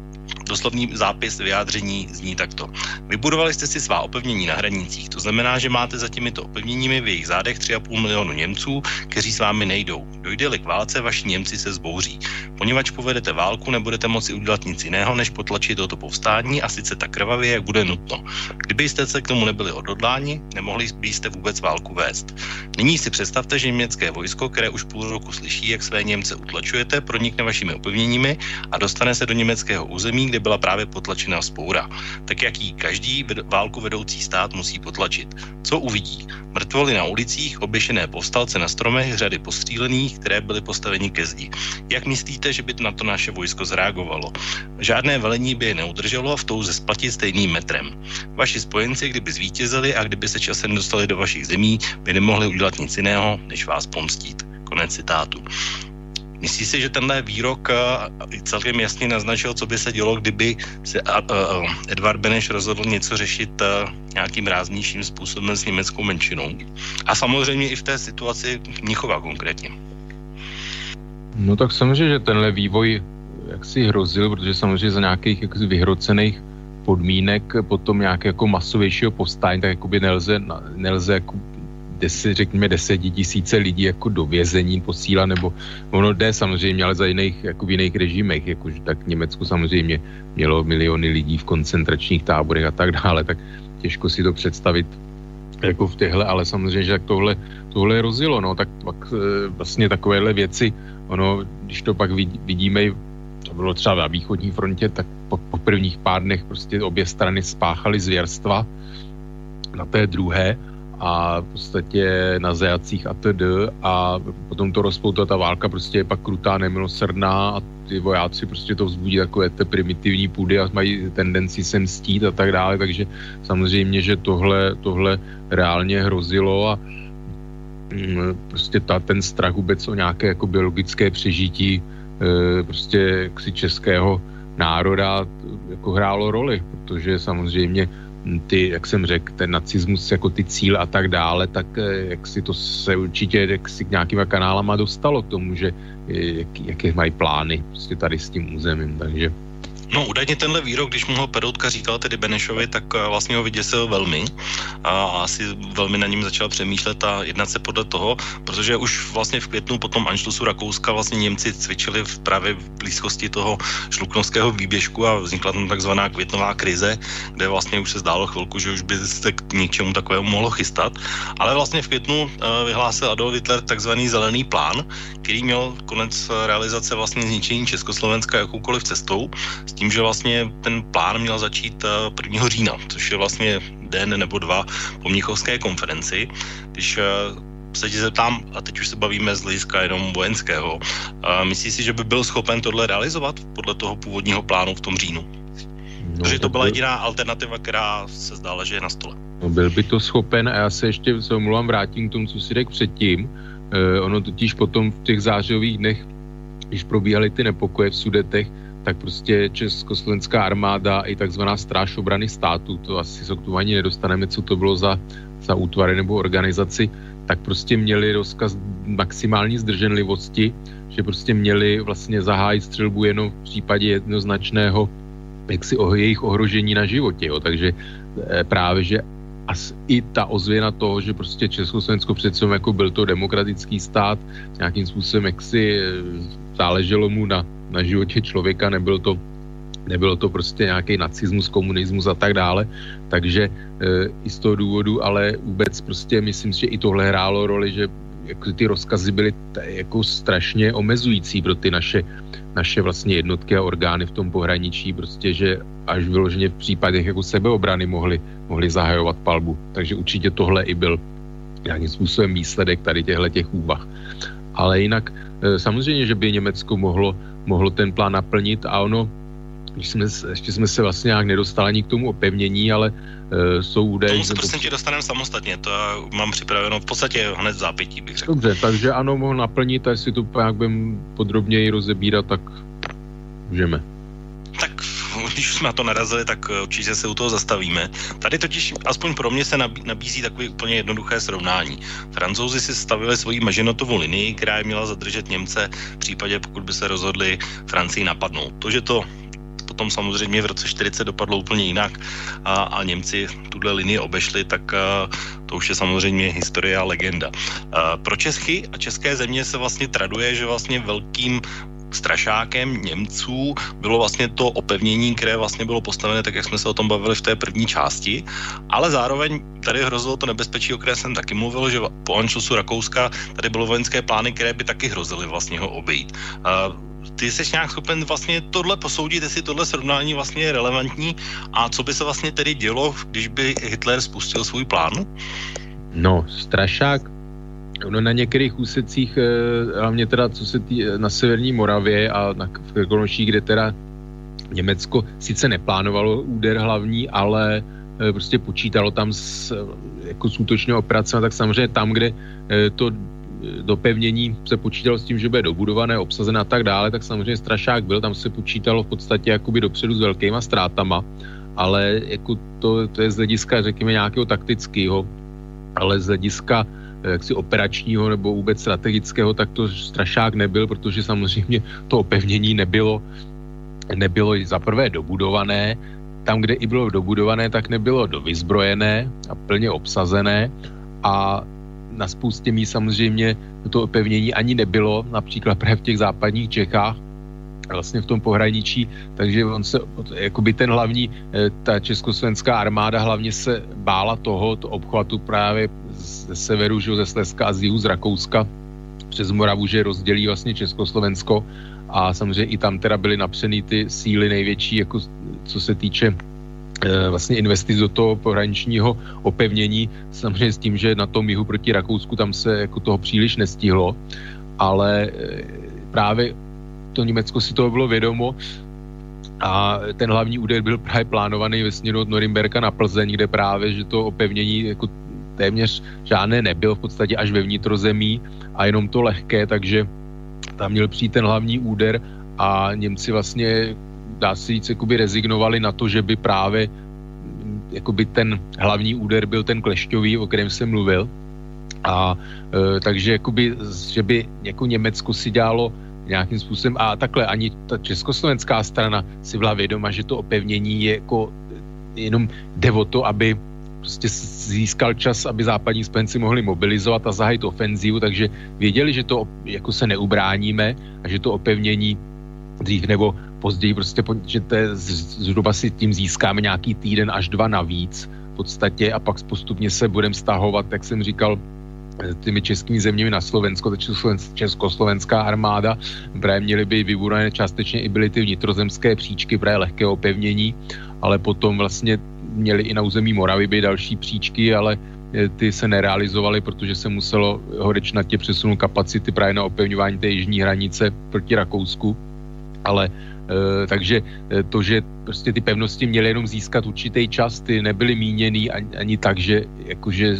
Doslovný zápis vyjádření zní takto. Vybudovali jste si svá opevnění na hranicích, to znamená, že máte za těmito opevněními v jejich zádech 3,5 milionu Němců, kteří s vámi nejdou. Dojde-li k válce, vaši Němci se zbouří. Poněvadž povedete válku, nebudete moci udělat nic jiného, než potlačit toto povstání a sice tak krvavě, jak bude nutno. Kdybyste se k tomu nebyli odhodláni, nemohli byste vůbec válku vést. Nyní si představte, že německé vojsko, které už půl roku slyší, jak své Němce utlačujete, pronikne vašimi opevněními a dostane se do německého území, kde byla právě potlačena spoura. Tak jak jí každý válku vedoucí stát musí potlačit. Co uvidí? Mrtvoly na ulicích, oběšené povstalce na stromech, řady postřílených, které byly postaveni ke zdi. Jak myslíte, že by na to naše vojsko zareagovalo? Žádné velení by je neudrželo v touze splatit stejným metrem. Vaši spojenci, kdyby zvítězili a kdyby se časem dostali do vašich zemí, by nemohli udělat nic jiného, než vás pomstít. Konec citátu. Myslíš si, že tenhle výrok eh, celkem jasně naznačil, co by se dělo, kdyby se eh, eh, Edvard Beneš rozhodl něco řešit nějakým ráznějším způsobem s německou menšinou? A samozřejmě i v té situaci Mnichova konkrétně. No tak samozřejmě, že tenhle vývoj jak si hrozil, protože samozřejmě za nějakých jak vyhrocených podmínek potom nějaké jako masovějšího povstání, tak jako by nelze, nelze jako deset, řekněme tisíce lidí jako do vězení posílá, nebo ono jde samozřejmě, ale za jiných, jako v jiných režimech, jako, tak Německo samozřejmě mělo miliony lidí v koncentračních táborech a tak dále, tak těžko si to představit jako v těchto, ale samozřejmě, že tak tohle, tohle rozilo, no, tak pak e, vlastně takovéhle věci, ono, když to pak vidíme, to bylo třeba na východní frontě, tak po, po prvních pár dnech prostě obě strany spáchaly zvěrstva na té druhé a v podstatě na zajacích a td. A potom to rozpoutá ta válka prostě je pak krutá, nemilosrdná a ty vojáci prostě to vzbudí takové ty primitivní půdy a mají tendenci se mstít a tak dále, takže samozřejmě, že tohle, tohle reálně hrozilo a mm, prostě ta, ten strach vůbec o nějaké jako biologické přežití e, prostě jaksi českého národa jako hrálo roli, protože samozřejmě ty, jak jsem řekl, ten nacismus jako ty cíl a tak dále, tak eh, jak si to se určitě jak si k nějakýma kanálama dostalo k tomu, že eh, jak, jaké mají plány prostě tady s tím územím, takže No údajně tenhle výrok, když mu ho Peroutka říkal tedy Benešovi, tak eh, vlastně ho vyděsil velmi a asi velmi na ním začal přemýšlet a jednat se podle toho, protože už vlastně v květnu po tom Anšlusu Rakouska vlastně Němci cvičili v právě v blízkosti toho šluknovského výběžku a vznikla tam takzvaná květnová krize, kde vlastně už se zdálo chvilku, že už by se k něčemu takovému mohlo chystat. Ale vlastně v květnu eh, vyhlásil Adolf Hitler takzvaný zelený plán, který měl konec realizace vlastně zničení Československa jakoukoliv cestou, s tím, že vlastně ten plán měl začít 1. Eh, října, což je vlastně den nebo dva po Mnichovské konferenci. Když eh, se tě zeptám, a teď už se bavíme z hlediska jenom vojenského, eh, myslíš si, že by byl schopen tohle realizovat podle toho původního plánu v tom říjnu? No, Protože to byla jediná alternativa, která se zdála, že je na stole. No, byl by to schopen a já se ještě se omlouvám, vrátím k tomu, co si řekl předtím. Eh, ono totiž potom v těch zářových dnech, když probíhaly ty nepokoje v Sudetech, tak prostě Československá armáda i takzvaná stráž obrany státu, to asi se k tomu ani nedostaneme, co to bylo za, za útvary nebo organizaci, tak prostě měli rozkaz maximální zdrženlivosti, že prostě měli vlastně zahájit střelbu jenom v případě jednoznačného jaksi o jejich ohrožení na životě. Jo. Takže e, právě, že as, i ta ozvěna toho, že prostě Československo přece jako byl to demokratický stát, nějakým způsobem jaksi e, záleželo mu na na životě člověka, nebyl to nebylo to prostě nějaký nacismus, komunismus a tak dále, takže e, i z toho důvodu, ale vůbec prostě myslím že i tohle hrálo roli, že jako ty rozkazy byly t, jako strašně omezující pro ty naše, naše vlastně jednotky a orgány v tom pohraničí, prostě, že až vyloženě v případech jako sebeobrany mohli, mohli zahajovat palbu. Takže určitě tohle i byl nějakým způsobem výsledek tady těchto těch úvah. Ale jinak e, samozřejmě, že by Německo mohlo, mohlo ten plán naplnit a ono když jsme, ještě jsme se vlastně nějak nedostali ani k tomu opevnění, ale uh, jsou údaje... Tomu se prostě tě dostaneme samostatně, to já mám připraveno v podstatě hned zápětí, bych řekl. Dobře, takže ano, mohl naplnit a jestli to nějak budeme podrobněji rozebírat, tak můžeme. Když jsme na to narazili, tak eh, určitě se u toho zastavíme. Tady totiž, aspoň pro mě, se nabízí takové úplně jednoduché srovnání. Francouzi si stavili svoji maženotovou linii, která je měla zadržet Němce v případě, pokud by se rozhodli Francii napadnout. To, že to potom samozřejmě v roce 40 dopadlo úplně jinak a, a Němci tuhle linii obešli, tak a, to už je samozřejmě historie a legenda. A, pro Česky a české země se vlastně traduje, že vlastně velkým strašákem Němců bylo vlastně to opevnění, které vlastně bylo postavené, tak jak jsme se o tom bavili v té první části, ale zároveň tady hrozilo to nebezpečí, o které jsem taky mluvil, že po Anšlusu Rakouska tady bylo vojenské plány, které by taky hrozily vlastně ho obejít. Uh, ty jsi nějak schopen vlastně tohle posoudit, jestli tohle srovnání vlastně je relevantní a co by se vlastně tedy dělo, když by Hitler spustil svůj plán? No, strašák No na některých úsecích, eh, hlavně teda co se tý, na severní Moravě a na Krkonoší, kde teda Německo sice neplánovalo úder hlavní, ale eh, prostě počítalo tam s, jako s útočnou operací, tak samozřejmě tam, kde eh, to dopevnění se počítalo s tím, že bude dobudované, obsazené a tak dále, tak samozřejmě strašák byl, tam se počítalo v podstatě jakoby dopředu s velkýma ztrátama, ale jako to, to je z hlediska, řekněme, nějakého taktického, ale z hlediska eh, jaksi operačního nebo vůbec strategického, tak to strašák nebyl, protože samozřejmě to opevnění nebylo, nebylo za prvé dobudované, tam, kde i bylo dobudované, tak nebylo dovyzbrojené a plně obsazené. A na spoustě míst samozřejmě to opevnění ani nebylo, například právě v těch západních Čechách, vlastně v tom pohraničí, takže on se, jakoby ten hlavní, eh, ta československá armáda hlavně se bála toho, to obchvatu právě ze severu, že ze Slezska a z jihu z Rakouska přes Moravu, že rozdělí vlastně Československo a samozřejmě i tam teda byly napřený ty síly největší, jako co se týče vlastně investic do toho pohraničního opevnění, samozřejmě s tím, že na tom jihu proti Rakousku tam se jako toho příliš nestihlo, ale eh, právě to Německo si toho bylo vědomo a ten hlavní úder byl právě plánovaný ve směru od Norimberka na Plzeň, kde právě, že to opevnění jako téměř žádné nebyl v podstatě až ve vnitrozemí a jenom to lehké, takže tam měl přijít ten hlavní úder a Němci vlastně dá se říct, jakoby rezignovali na to, že by právě jakoby ten hlavní úder byl ten klešťový, o kterém jsem mluvil. A e, takže jakoby, že by jako Německo si dělalo nějakým způsobem, a takhle ani ta československá strana si byla vědoma, že to opevnění je jako jenom jde o to, aby prostě získal čas, aby západní spojenci mohli mobilizovat a zahájit ofenzívu, takže věděli, že to jako se neubráníme a že to opevnění dřív nebo později prostě, že to je, zhruba si tím získáme nějaký týden až dva navíc v podstatě a pak postupně se budeme stahovat, jak jsem říkal, eh, těmi českými zeměmi na Slovensko, ta československá armáda, právě měly by vybudané částečně i byly ty vnitrozemské příčky, právě lehké opevnění, ale potom vlastně měli i na území Moravy by další příčky, ale eh, ty se nerealizovaly, protože se muselo horečnatě přesunout kapacity právě na opevňování té jižní hranice proti Rakousku, ale Eh, takže eh, to, že prostě ty pevnosti měly jenom získat určitý čas, ty nebyly míněný ani, ani tak, že jakože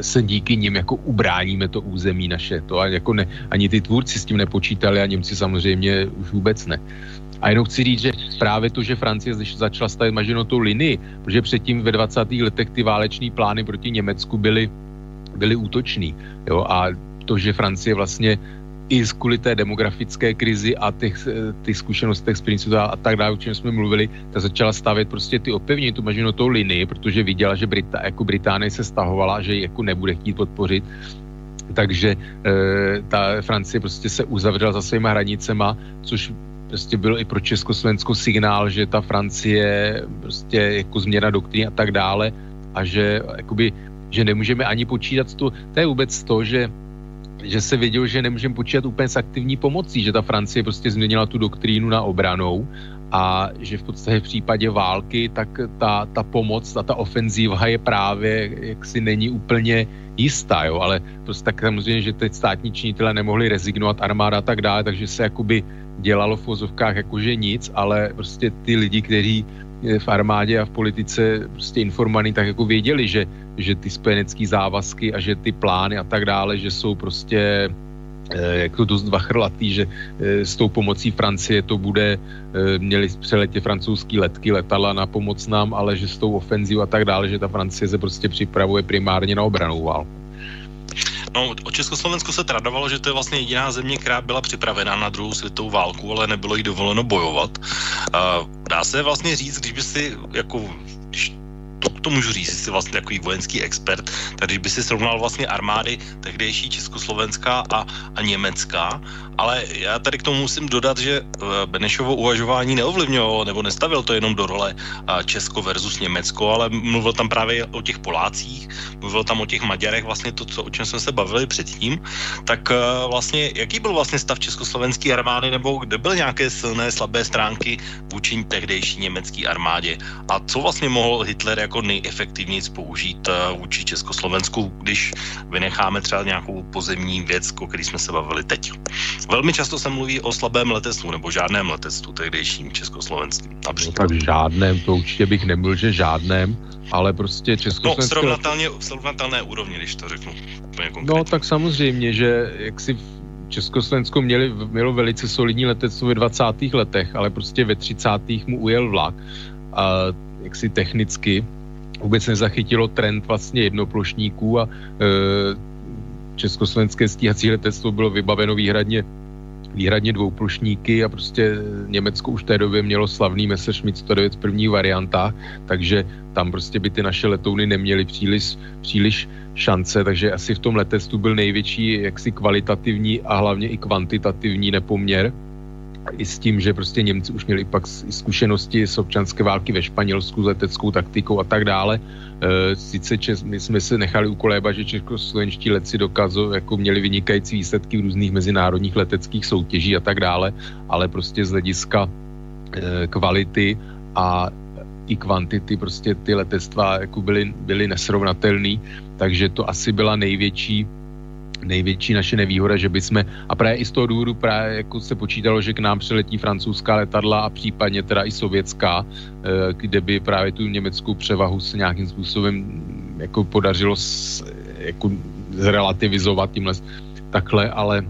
se díky nim jako ubráníme to území naše. To jako ne, ani ty tvůrci s tím nepočítali a Němci samozřejmě už vůbec ne. A jenom chci říct, že právě to, že Francie začala stavit mažinotou linii, protože předtím ve 20. letech ty váleční plány proti Německu byly, byly útočný. Jo? A to, že Francie vlastně i kvůli té demografické krizi a těch, těch zkušenostech z Princeton a tak dále, o čem jsme mluvili, ta začala stavět prostě ty opevnění, tu mažinotou linii, protože viděla, že Brita, jako Británie se stahovala, že ji jako nebude chtít podpořit. Takže e, ta Francie prostě se uzavřela za svýma hranicema, což prostě bylo i pro Československo signál, že ta Francie prostě jako změna doktríny a tak dále a že jakoby, že nemůžeme ani počítat to, to je vůbec to, že že se věděl, že nemůžeme počítat úplně s aktivní pomocí, že ta Francie prostě změnila tu doktrínu na obranou a že v podstatě v případě války, tak ta, ta pomoc, ta, ta ofenzíva je právě, jak si není úplně jistá, jo, ale prostě tak samozřejmě, že teď státní činitelé nemohli rezignovat armáda a tak dále, takže se jakoby dělalo v vozovkách jakože nic, ale prostě ty lidi, kteří v armádě a v politice prostě informovaní, tak jako věděli, že, že ty spojenecké závazky a že ty plány a tak dále, že jsou prostě eh, jako dost vachrlatý, že eh, s tou pomocí Francie to bude, eh, měli přeletě francouzský letky, letala na pomoc nám, ale že s tou ofenzivou a tak dále, že ta Francie se prostě připravuje primárně na obranou válku. No, o Československu se tradovalo, že to je vlastně jediná země, která byla připravená na druhou světovou válku, ale nebylo jí dovoleno bojovat. Uh, dá se vlastně říct, když by si jako to, můžu říct, jsi vlastně takový vojenský expert, tak když by si srovnal vlastně armády tehdejší Československá a, a Německá, ale já tady k tomu musím dodat, že eh, Benešovo uvažování neovlivňovalo nebo nestavil to jenom do role eh, Česko versus Německo, ale mluvil tam právě o těch Polácích, mluvil tam o těch Maďarech, vlastně to, co, o čem jsme se bavili předtím, tak eh, vlastně jaký byl vlastně stav československé armády nebo kde byly nějaké silné, slabé stránky vůči tehdejší německé armádě? A co vlastně mohl Hitler jako nejefektivněji použít vůči Československu, když vynecháme třeba nějakou pozemní věc, o který jsme se bavili teď. Velmi často se mluví o slabém letectvu nebo žádném letectvu tehdejším československým. No, tak žádném, to určitě bych nemluvil, že žádném, ale prostě československé... No, srovnatelně, srovnatelné úrovni, když to řeknu No, tak samozřejmě, že jak si Československo měli, mělo velice solidní letectvo ve 20. letech, ale prostě ve 30. mu ujel vlak a jak si technicky vůbec nezachytilo trend vlastně jednoplošníků a e, československé stíhací letectvo bylo vybaveno výhradně výhradně dvouplušníky a prostě Německo už v té době mělo slavný Messerschmitt 109 v prvních variantách, takže tam prostě by ty naše letouny neměly příliš, příliš šance, takže asi v tom letectvu byl největší jaksi kvalitativní a hlavně i kvantitativní nepoměr i s tím, že prostě Němci už měli pak zkušenosti z občanské války ve Španělsku s leteckou taktikou a tak dále. E, sice čes, my jsme se nechali ukolébat, že českoslovenští letci dokazu, jako měli vynikající výsledky v různých mezinárodních leteckých soutěží a tak dále, ale prostě z hlediska e, kvality a i kvantity prostě ty letectva jako byly, byly nesrovnatelný, takže to asi byla největší největší naše nevýhoda, že by jsme, a právě i z toho důvodu právě jako se počítalo, že k nám přiletí francouzská letadla a případně teda i sovětská, eh, kde by právě tu německou převahu se nějakým způsobem mm, jako podařilo s, jako zrelativizovat tímhle takhle, ale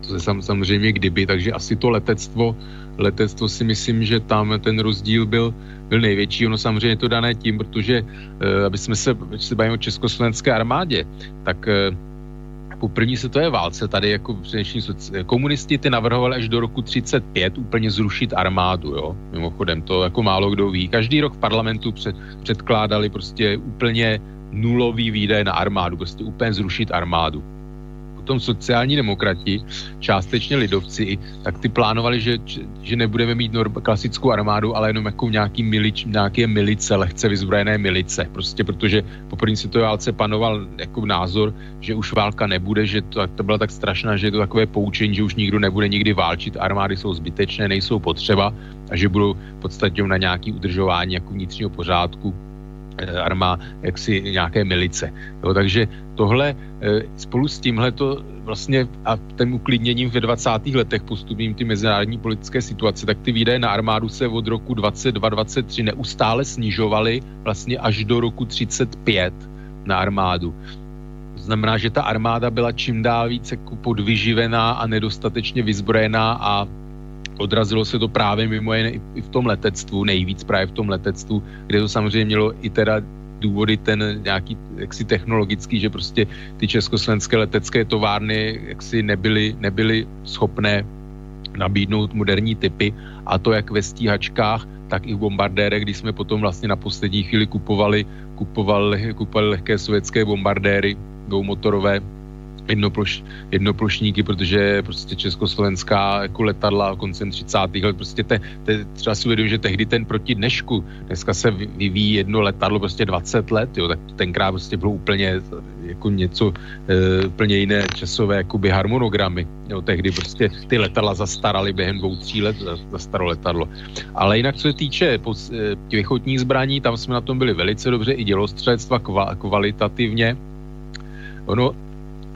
to se sam, samozřejmě kdyby, takže asi to letectvo, letectvo si myslím, že tam ten rozdíl byl, byl největší. Ono samozřejmě je to dané tím, protože eh, aby jsme se, se bavíme o československé armádě, tak eh, po první světové válce tady jako především komunisti ty navrhovali až do roku 35 úplně zrušit armádu, jo. Mimochodem, to jako málo kdo ví. Každý rok v parlamentu před, předkládali prostě úplně nulový výdaje na armádu, prostě úplně zrušit armádu potom sociální demokrati, částečně lidovci, tak ty plánovali, že, že nebudeme mít norm, klasickou armádu, ale jenom jako nějaký milič, nějaké milice, lehce vyzbrojené milice. Prostě protože po první světové válce panoval jako názor, že už válka nebude, že to, to byla tak strašná, že je to takové poučení, že už nikdo nebude nikdy válčit, armády jsou zbytečné, nejsou potřeba a že budou v podstatě na nějaký udržování jako vnitřního pořádku armá jaksi nějaké milice. Jo, takže tohle eh, spolu s tímhle to vlastně a tím uklidněním ve 20. letech postupním ty mezinárodní politické situace, tak ty výdaje na armádu se od roku 22-23 neustále snižovaly vlastně až do roku 35 na armádu. To znamená, že ta armáda byla čím dál víc jako podvyživená a nedostatečně vyzbrojená a odrazilo se to právě mimo jiné i v tom letectvu, nejvíc právě v tom letectvu, kde to samozřejmě mělo i teda důvody ten nějaký jaksi technologický, že prostě ty československé letecké továrny jaksi nebyly, nebyly schopné nabídnout moderní typy a to jak ve stíhačkách, tak i v bombardérech, když jsme potom vlastně na poslední chvíli kupovali, kupovali, kupovali lehké sovětské bombardéry dvoumotorové jednoploš, jednoplošníky, protože prostě československá jako letadla koncem 30. let, prostě te, te, třeba si uvědomím, že tehdy ten proti dnešku, dneska se vyvíjí jedno letadlo prostě 20 let, jo, tak tenkrát prostě bylo úplně jako něco e, úplně jiné časové jakoby harmonogramy, jo, tehdy prostě ty letadla zastaraly během dvou, tří let, zastaro letadlo. Ale jinak, co se týče pos, e, pěchotních zbraní, tam jsme na tom byli velice dobře, i dělostřelectva kva, kvalitativně, Ono,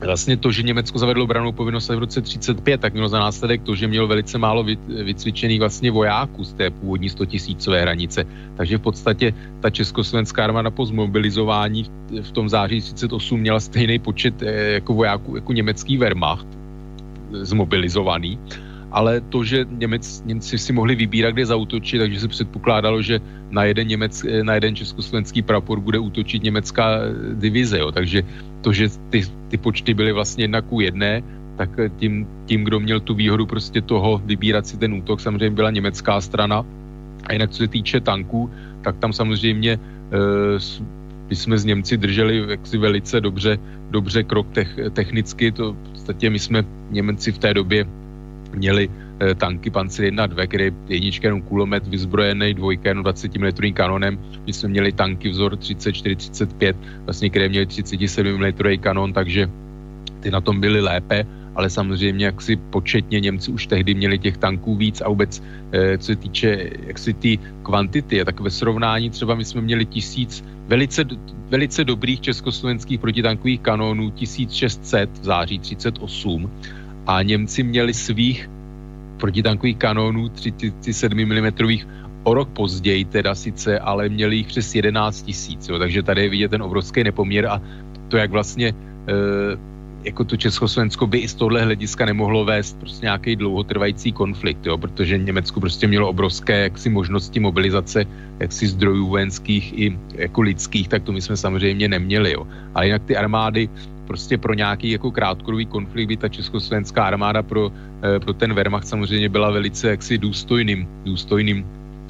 Vlastně to, že Německo zavedlo branou povinnost v roce 35, tak mělo za následek to, že mělo velice málo vycvičených vlastně vojáků z té původní 100 tisícové hranice. Takže v podstatě ta československá armáda po zmobilizování v tom září 38 měla stejný počet eh, jako vojáků jako německý Wehrmacht zmobilizovaný ale to, že Němec, Němci si mohli vybírat, kde zautočit, takže se předpokládalo, že na jeden, Němec, na jeden československý prapor bude útočit německá divize. Jo. Takže to, že ty, ty počty byly vlastně jedna ku jedné, tak tím, tím, kdo měl tu výhodu prostě toho vybírat si ten útok, samozřejmě byla německá strana. A jinak, co se týče tanků, tak tam samozřejmě my jsme z Němci drželi jaksi velice dobře, dobře krok tech, technicky, to v podstatě my jsme Němci v té době měli eh, tanky Panzer 1 2, který je jednička jenom kulomet vyzbrojený, dvojka jenom 20 mm kanonem. My jsme měli tanky vzor 34, 35, vlastně, které měly 37 mm kanon, takže ty na tom byly lépe, ale samozřejmě jak si početně Němci už tehdy měli těch tanků víc a vůbec, eh, co se týče jak si ty kvantity, tak ve srovnání třeba my jsme měli tisíc velice, velice dobrých československých protitankových kanónů, 1600 v září 38 a Němci měli svých protitankových kanónů 37 mm o rok později teda sice, ale měli jich přes 11 tisíc, takže tady je vidět ten obrovský nepoměr a to, jak vlastně e, jako to Československo by i z tohle hlediska nemohlo vést prostě nějaký dlouhotrvající konflikt, jo, protože Německo prostě mělo obrovské jaksi možnosti mobilizace jaksi zdrojů vojenských i jako lidských, tak to my jsme samozřejmě neměli, jo. Ale jinak ty armády prostě pro nějaký jako krátkodobý konflikt by ta československá armáda pro, eh, pro ten Wehrmacht samozřejmě byla velice jaksi důstojným, důstojným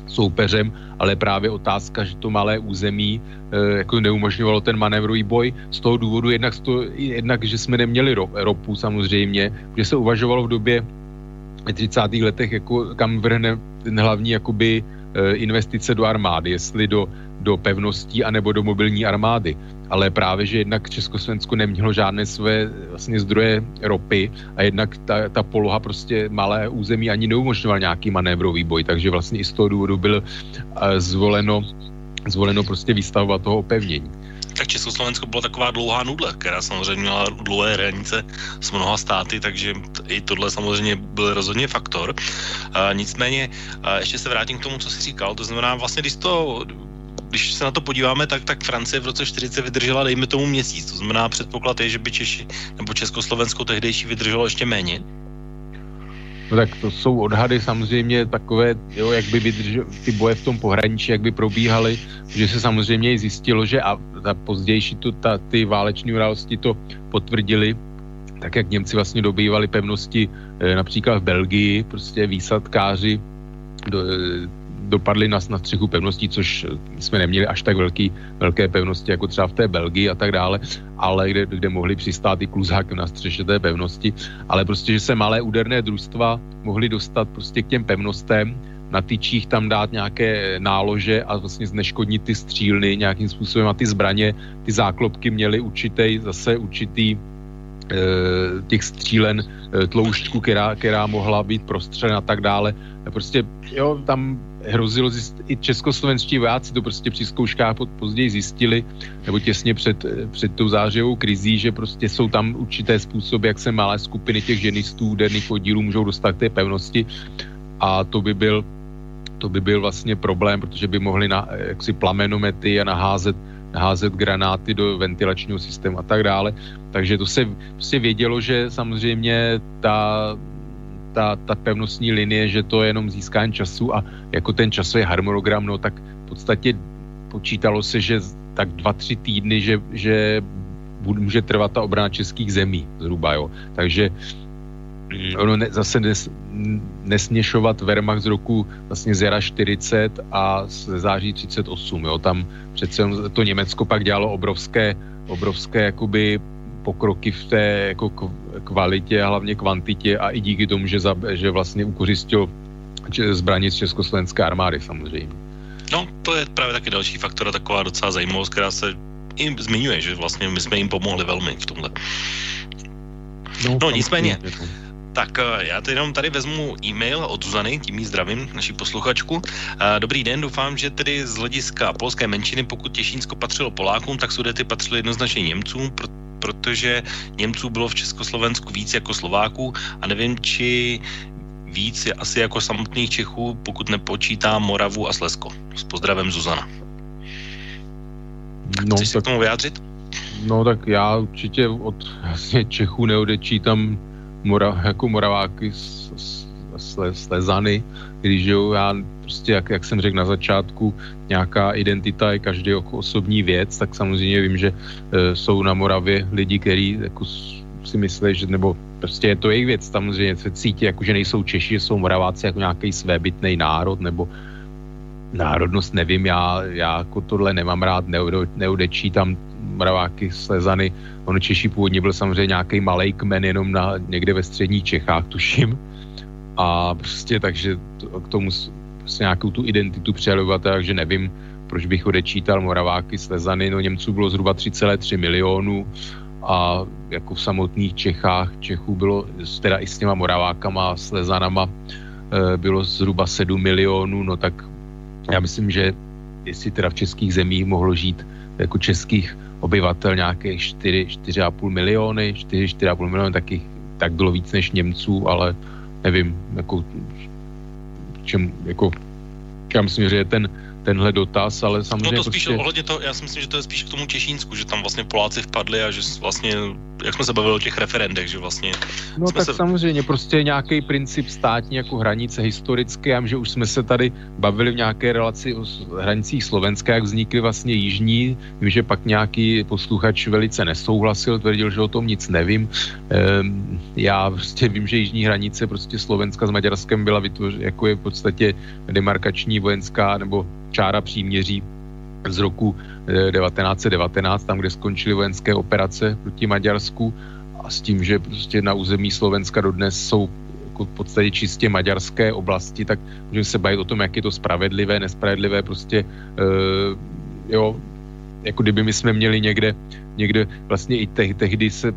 soupeřem, ale právě otázka, že to malé území e, jako neumožňovalo ten manévrový boj. Z toho důvodu jednak, to, jednak že jsme neměli ro, ropu samozřejmě, že se uvažovalo v době 30. letech, jako kam vrhne ten hlavní jakoby e, investice do armády, jestli do, do pevností anebo do mobilní armády ale právě, že jednak Československo nemělo žádné své vlastně zdroje ropy a jednak ta, ta poloha prostě malé území ani neumožňoval nějaký manévrový boj, takže vlastně i z toho důvodu byl uh, zvoleno, zvoleno prostě výstavba toho opevnění. Tak Československo byla taková dlouhá nudle, která samozřejmě měla dlouhé hranice s mnoha státy, takže i tohle samozřejmě byl rozhodně faktor. Uh, nicméně, uh, ještě se vrátím k tomu, co jsi říkal, to znamená vlastně, když to když se na to podíváme, tak, tak Francie v roce 40 vydržela, dejme tomu měsíc. To znamená, předpoklad je, že by Češi nebo Československo tehdejší vydrželo ještě méně. No tak to jsou odhady samozřejmě takové, jo, jak by vydržel, ty boje v tom pohraničí, jak by probíhaly, že se samozřejmě i zjistilo, že a ta pozdější to, ta, ty váleční události to potvrdili, tak jak Němci vlastně dobývali pevnosti e, například v Belgii, prostě výsadkáři do, e, dopadli na, na střechu pevností, což jsme neměli až tak velký, velké pevnosti, jako třeba v té Belgii a tak dále, ale kde, kde mohli přistát i kluzákem na střeše té pevnosti, ale prostě, že se malé úderné družstva mohly dostat prostě k těm pevnostem, na tyčích tam dát nějaké nálože a vlastně zneškodnit ty střílny nějakým způsobem a ty zbraně, ty záklopky měly určitý, zase určitý eh, těch střílen eh, tloušťku, která, která mohla být prostřelena a tak dále. Prostě jo, tam hrozilo, i českoslovenští vojáci to prostě při zkouškách později zjistili, nebo těsně před, před tou zářivou krizí, že prostě jsou tam určité způsoby, jak se malé skupiny těch ženistů, úderných oddílů můžou dostat k té pevnosti a to by byl to by byl vlastně problém, protože by mohli na, jaksi plamenomety a naházet, naházet granáty do ventilačního systému a tak dále. Takže to se prostě vědělo, že samozřejmě ta ta, ta pevnostní linie, že to je jenom získání času a jako ten časový harmonogram, no tak v podstatě počítalo se, že tak dva, tři týdny, že, že může trvat ta obrana českých zemí zhruba, jo. Takže ono ne, zase nes, nesměšovat Wehrmacht z roku vlastně z jara 40 a z září 38, jo. Tam přece to Německo pak dělalo obrovské, obrovské jakoby pokroky v té jako kvalitě a hlavně kvantitě a i díky tomu, že, za, že vlastně ukořistil zbraně z Československé armády samozřejmě. No, to je právě taky další faktor a taková docela zajímavost, která se jim zmiňuje, že vlastně my jsme jim pomohli velmi v tomhle. No, no nicméně, tak eh, já teď jenom tady vezmu e-mail od Zuzany, tím jí zdravím, naší posluchačku. Eh, dobrý den, doufám, že tedy z hlediska polské menšiny, pokud Těšínsko patřilo Polákům, tak Sudety patřily jednoznačně Němcům, protože Němců bylo v Československu víc jako Slováků a nevím, či víc je asi jako samotných Čechů, pokud nepočítá Moravu a Slesko. S pozdravem Zuzana. No, Chceš tak, se k tomu vyjádřit? No tak já určitě od vlastně Čechů neodečítám mora, jako Moraváky Slezany, když jo, já prostě, jak, jak jsem řekl na začátku, nějaká identita je každý jako osobní věc, tak samozřejmě vím, že e, jsou na Moravě lidi, kteří jako si myslí, že nebo prostě je to jejich věc, samozřejmě se cítí, jako že nejsou Češi, že jsou Moraváci jako nějaký svébytný národ, nebo národnost nevím, já, já jako tohle nemám rád, neodečítám Moraváky, Slezany, on Češi původně byl samozřejmě nějaký malý kmen jenom na, někde ve středních Čechách, tuším. A prostě takže to, k tomu prostě nějakou tu identitu přelovat, takže nevím, proč bych odečítal Moraváky, Slezany, no Němců bylo zhruba 3,3 milionů a jako v samotných Čechách, Čechů bylo teda i s těma Moravákama, Slezanama e, bylo zhruba 7 milionů, no tak já myslím, že jestli teda v českých zemích mohlo žít jako českých obyvatel nějakých 4, 4,5 miliony, 4, 4,5 miliony, taky, tak bylo víc než Němců, ale nevím, jako, čem, jako, já myslím, že ten, tenhle dotaz, ale samozřejmě... No to spíš prostě... ohledně to, já si myslím, že to je spíš k tomu Češínsku, že tam vlastně Poláci vpadli a že vlastně, jak jsme se bavili o těch referendech, že vlastně... No tak se... samozřejmě, prostě nějaký princip státní jako hranice historické, já že už jsme se tady bavili v nějaké relaci o hranicích Slovenska, jak vznikly vlastně jižní, vím, že pak nějaký posluchač velice nesouhlasil, tvrdil, že o tom nic nevím. Ehm, já prostě vím, že jižní hranice prostě Slovenska s Maďarskem byla vytvořena, jako je v podstatě demarkační vojenská nebo čára příměří z roku 1919, eh, tam, kde skončily vojenské operace proti Maďarsku a s tím, že prostě na území Slovenska dodnes jsou jako v podstatě čistě maďarské oblasti, tak můžeme se bavit o tom, jak je to spravedlivé, nespravedlivé, prostě uh, jo, jako kdyby my jsme měli někde, někde vlastně i te, tehdy se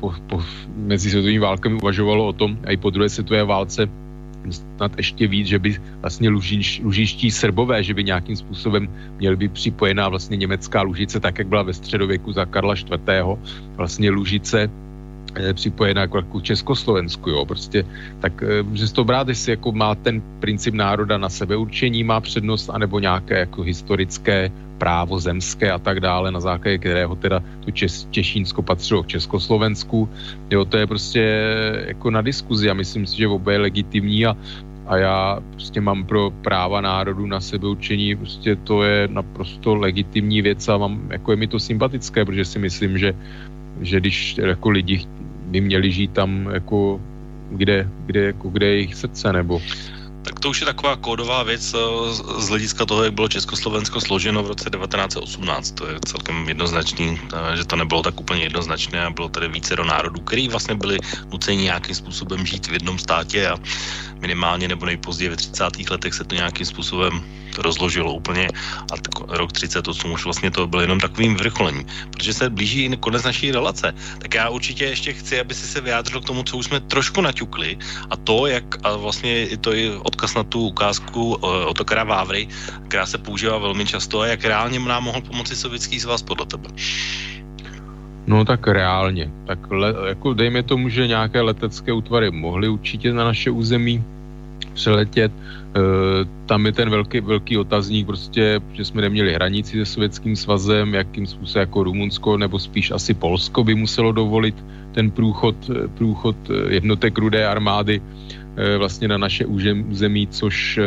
po, po, mezi světovými válkami uvažovalo o tom, a i po druhé světové válce, snad ještě víc, že by vlastně lužiš, lužiští srbové, že by nějakým způsobem měl být připojená vlastně německá lužice, tak jak byla ve středověku za Karla IV. Vlastně lužice připojená k jako Československu, jo, prostě, tak eh, že to brát, jestli jako má ten princip národa na sebeurčení, má přednost, anebo nějaké jako historické právo zemské a tak dále, na základě kterého teda to Čes, Těšínsko patřilo k Československu. Jo, to je prostě jako na diskuzi a myslím si, že oba je legitimní a, a já prostě mám pro práva národu na sebeurčení, prostě to je naprosto legitimní věc a mám, jako je mi to sympatické, protože si myslím, že, že když jako lidi by měli žít tam jako kde, kde, jako, kde je jejich srdce, nebo tak to už je taková kódová věc eh, z hlediska toho, jak bylo Československo složeno v roce 1918. To je celkem jednoznačný, eh, že to nebylo tak úplně jednoznačné a bylo tady více do národů, který vlastně byli nuceni nějakým způsobem žít v jednom státě a minimálně nebo nejpozději ve 30. letech se to nějakým způsobem rozložilo úplně a rok 38 už vlastně to bylo jenom takovým vrcholením, protože se blíží konec naší relace. Tak já určitě ještě chci, aby si se vyjádřil k tomu, co už jsme trošku naťukli a to, jak a vlastně to je odkaz na tu ukázku eh, otokara Vávry, která se používá velmi často a jak reálně nám mohl pomoci sovětský svaz podle tebe. No tak reálně. Tak le, jako dejme tomu, že nějaké letecké útvary mohly určitě na naše území přeletět. E, tam je ten velký, velký otazník, prostě, že jsme neměli hranici se Sovětským svazem, jakým způsobem jako Rumunsko, nebo spíš asi Polsko by muselo dovolit ten průchod, průchod jednotek rudé armády vlastně na naše území, což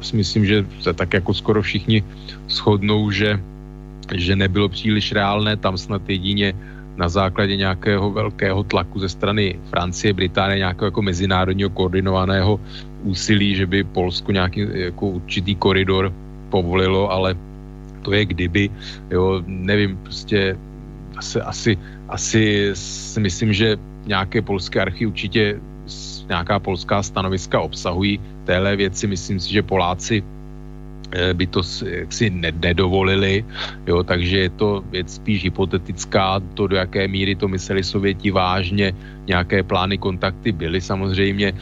si myslím, že se tak jako skoro všichni shodnou, že, že nebylo příliš reálné, tam snad jedině na základě nějakého velkého tlaku ze strany Francie, Británie, nějakého jako mezinárodního koordinovaného úsilí, že by Polsko nějaký jako určitý koridor povolilo, ale to je kdyby, jo, nevím, prostě asi, asi, asi si myslím, že nějaké polské archy určitě nějaká polská stanoviska obsahují téhle věci. Myslím si, že Poláci eh, by to jaksi nedovolili, jo, takže je to věc spíš hypotetická, to do jaké míry to mysleli Sověti vážně, nějaké plány, kontakty byly samozřejmě, e,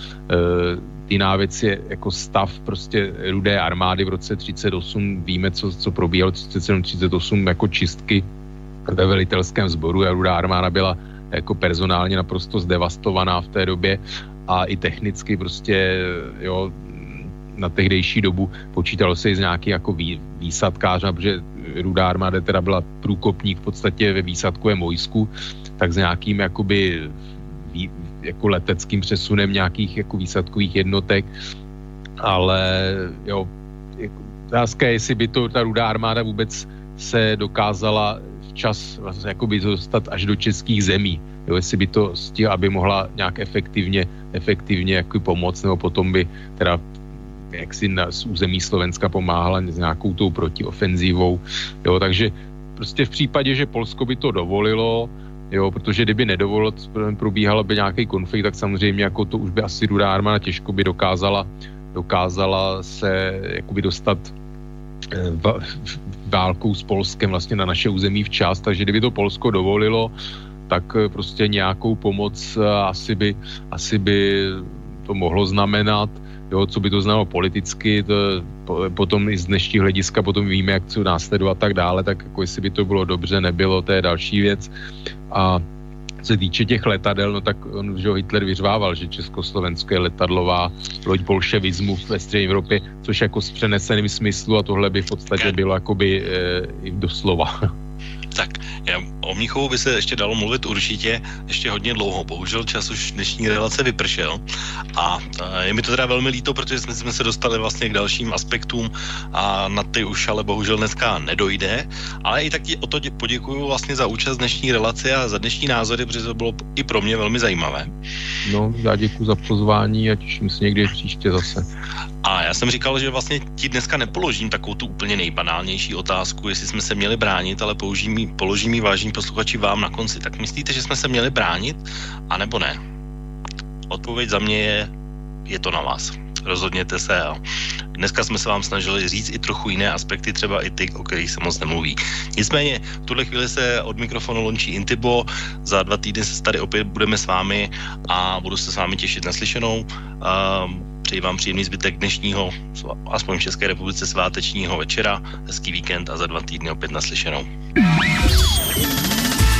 jiná věc je jako stav prostě rudé armády v roce 38, víme, co, co probíhalo 37-38 jako čistky ve velitelském sboru. A rudá armáda byla jako personálně naprosto zdevastovaná v té době. A i technicky prostě, jo, na tehdejší dobu počítalo se i z nějaký jako vý, výsadkář, protože rudá armáda teda byla průkopník v podstatě ve výsadkovém vojsku, tak s nějakým jakoby jako leteckým přesunem nějakých jako výsadkových jednotek, ale jo, jako, otázka je, jestli by to ta rudá armáda vůbec se dokázala včas vlastně jakoby dostat až do českých zemí. Jo, jestli by to stihla, aby mohla nějak efektivně, efektivně jako pomoct, nebo potom by teda jak si na, z území Slovenska pomáhala s nějakou tou protiofenzívou. Jo, takže prostě v případě, že Polsko by to dovolilo, jo, protože kdyby nedovolil, probíhala by nějaký konflikt, tak samozřejmě jako to už by asi rudá armáda těžko by dokázala, dokázala se jakoby dostat eh, válkou s Polskem vlastně na naše území včas, takže kdyby to Polsko dovolilo, tak eh, prostě nějakou pomoc eh, asi by, asi by to mohlo znamenat, jo, co by to znamenalo politicky, to, potom i z dnešního hlediska potom víme, jak co následovat a tak dále, tak jako jestli by to bylo dobře, nebylo, to je další věc. A co se týče těch letadel, no tak on, že Hitler vyřvával, že československé letadlová loď bolševismu ve střední Evropě, což jako s přeneseným smyslu a tohle by v podstatě bylo jakoby e, i doslova. Tak já, o Mnichovu by se ještě dalo mluvit určitě ještě hodně dlouho. Bohužel čas už dnešní relace vypršel. A, a je mi to teda velmi líto, protože jsme, jsme se dostali vlastně k dalším aspektům a na ty už ale bohužel dneska nedojde. Ale i tak ti o to poděkuju vlastně za účast dnešní relace a za dnešní názory, protože to bylo i pro mě velmi zajímavé. No, já děkuji za pozvání a těším se někdy příště zase. A já jsem říkal, že vlastně ti dneska nepoložím takovou tu úplně nejbanálnější otázku, jestli jsme se měli bránit, ale položím, položím ji vážní posluchači vám na konci. Tak myslíte, že jsme se měli bránit, anebo ne? Odpověď za mě je, je to na vás. Rozhodněte se. A dneska jsme se vám snažili říct i trochu jiné aspekty, třeba i ty, o kterých se moc nemluví. Nicméně, v tuhle chvíli se od mikrofonu lončí Intibo. Za dva týdny se tady opět budeme s vámi a budu se s vámi těšit na slyšenou. Um, Přeji vám příjemný zbytek dnešního, aspoň v České republice svátečního večera, hezký víkend a za dva týdny opět naslyšenou.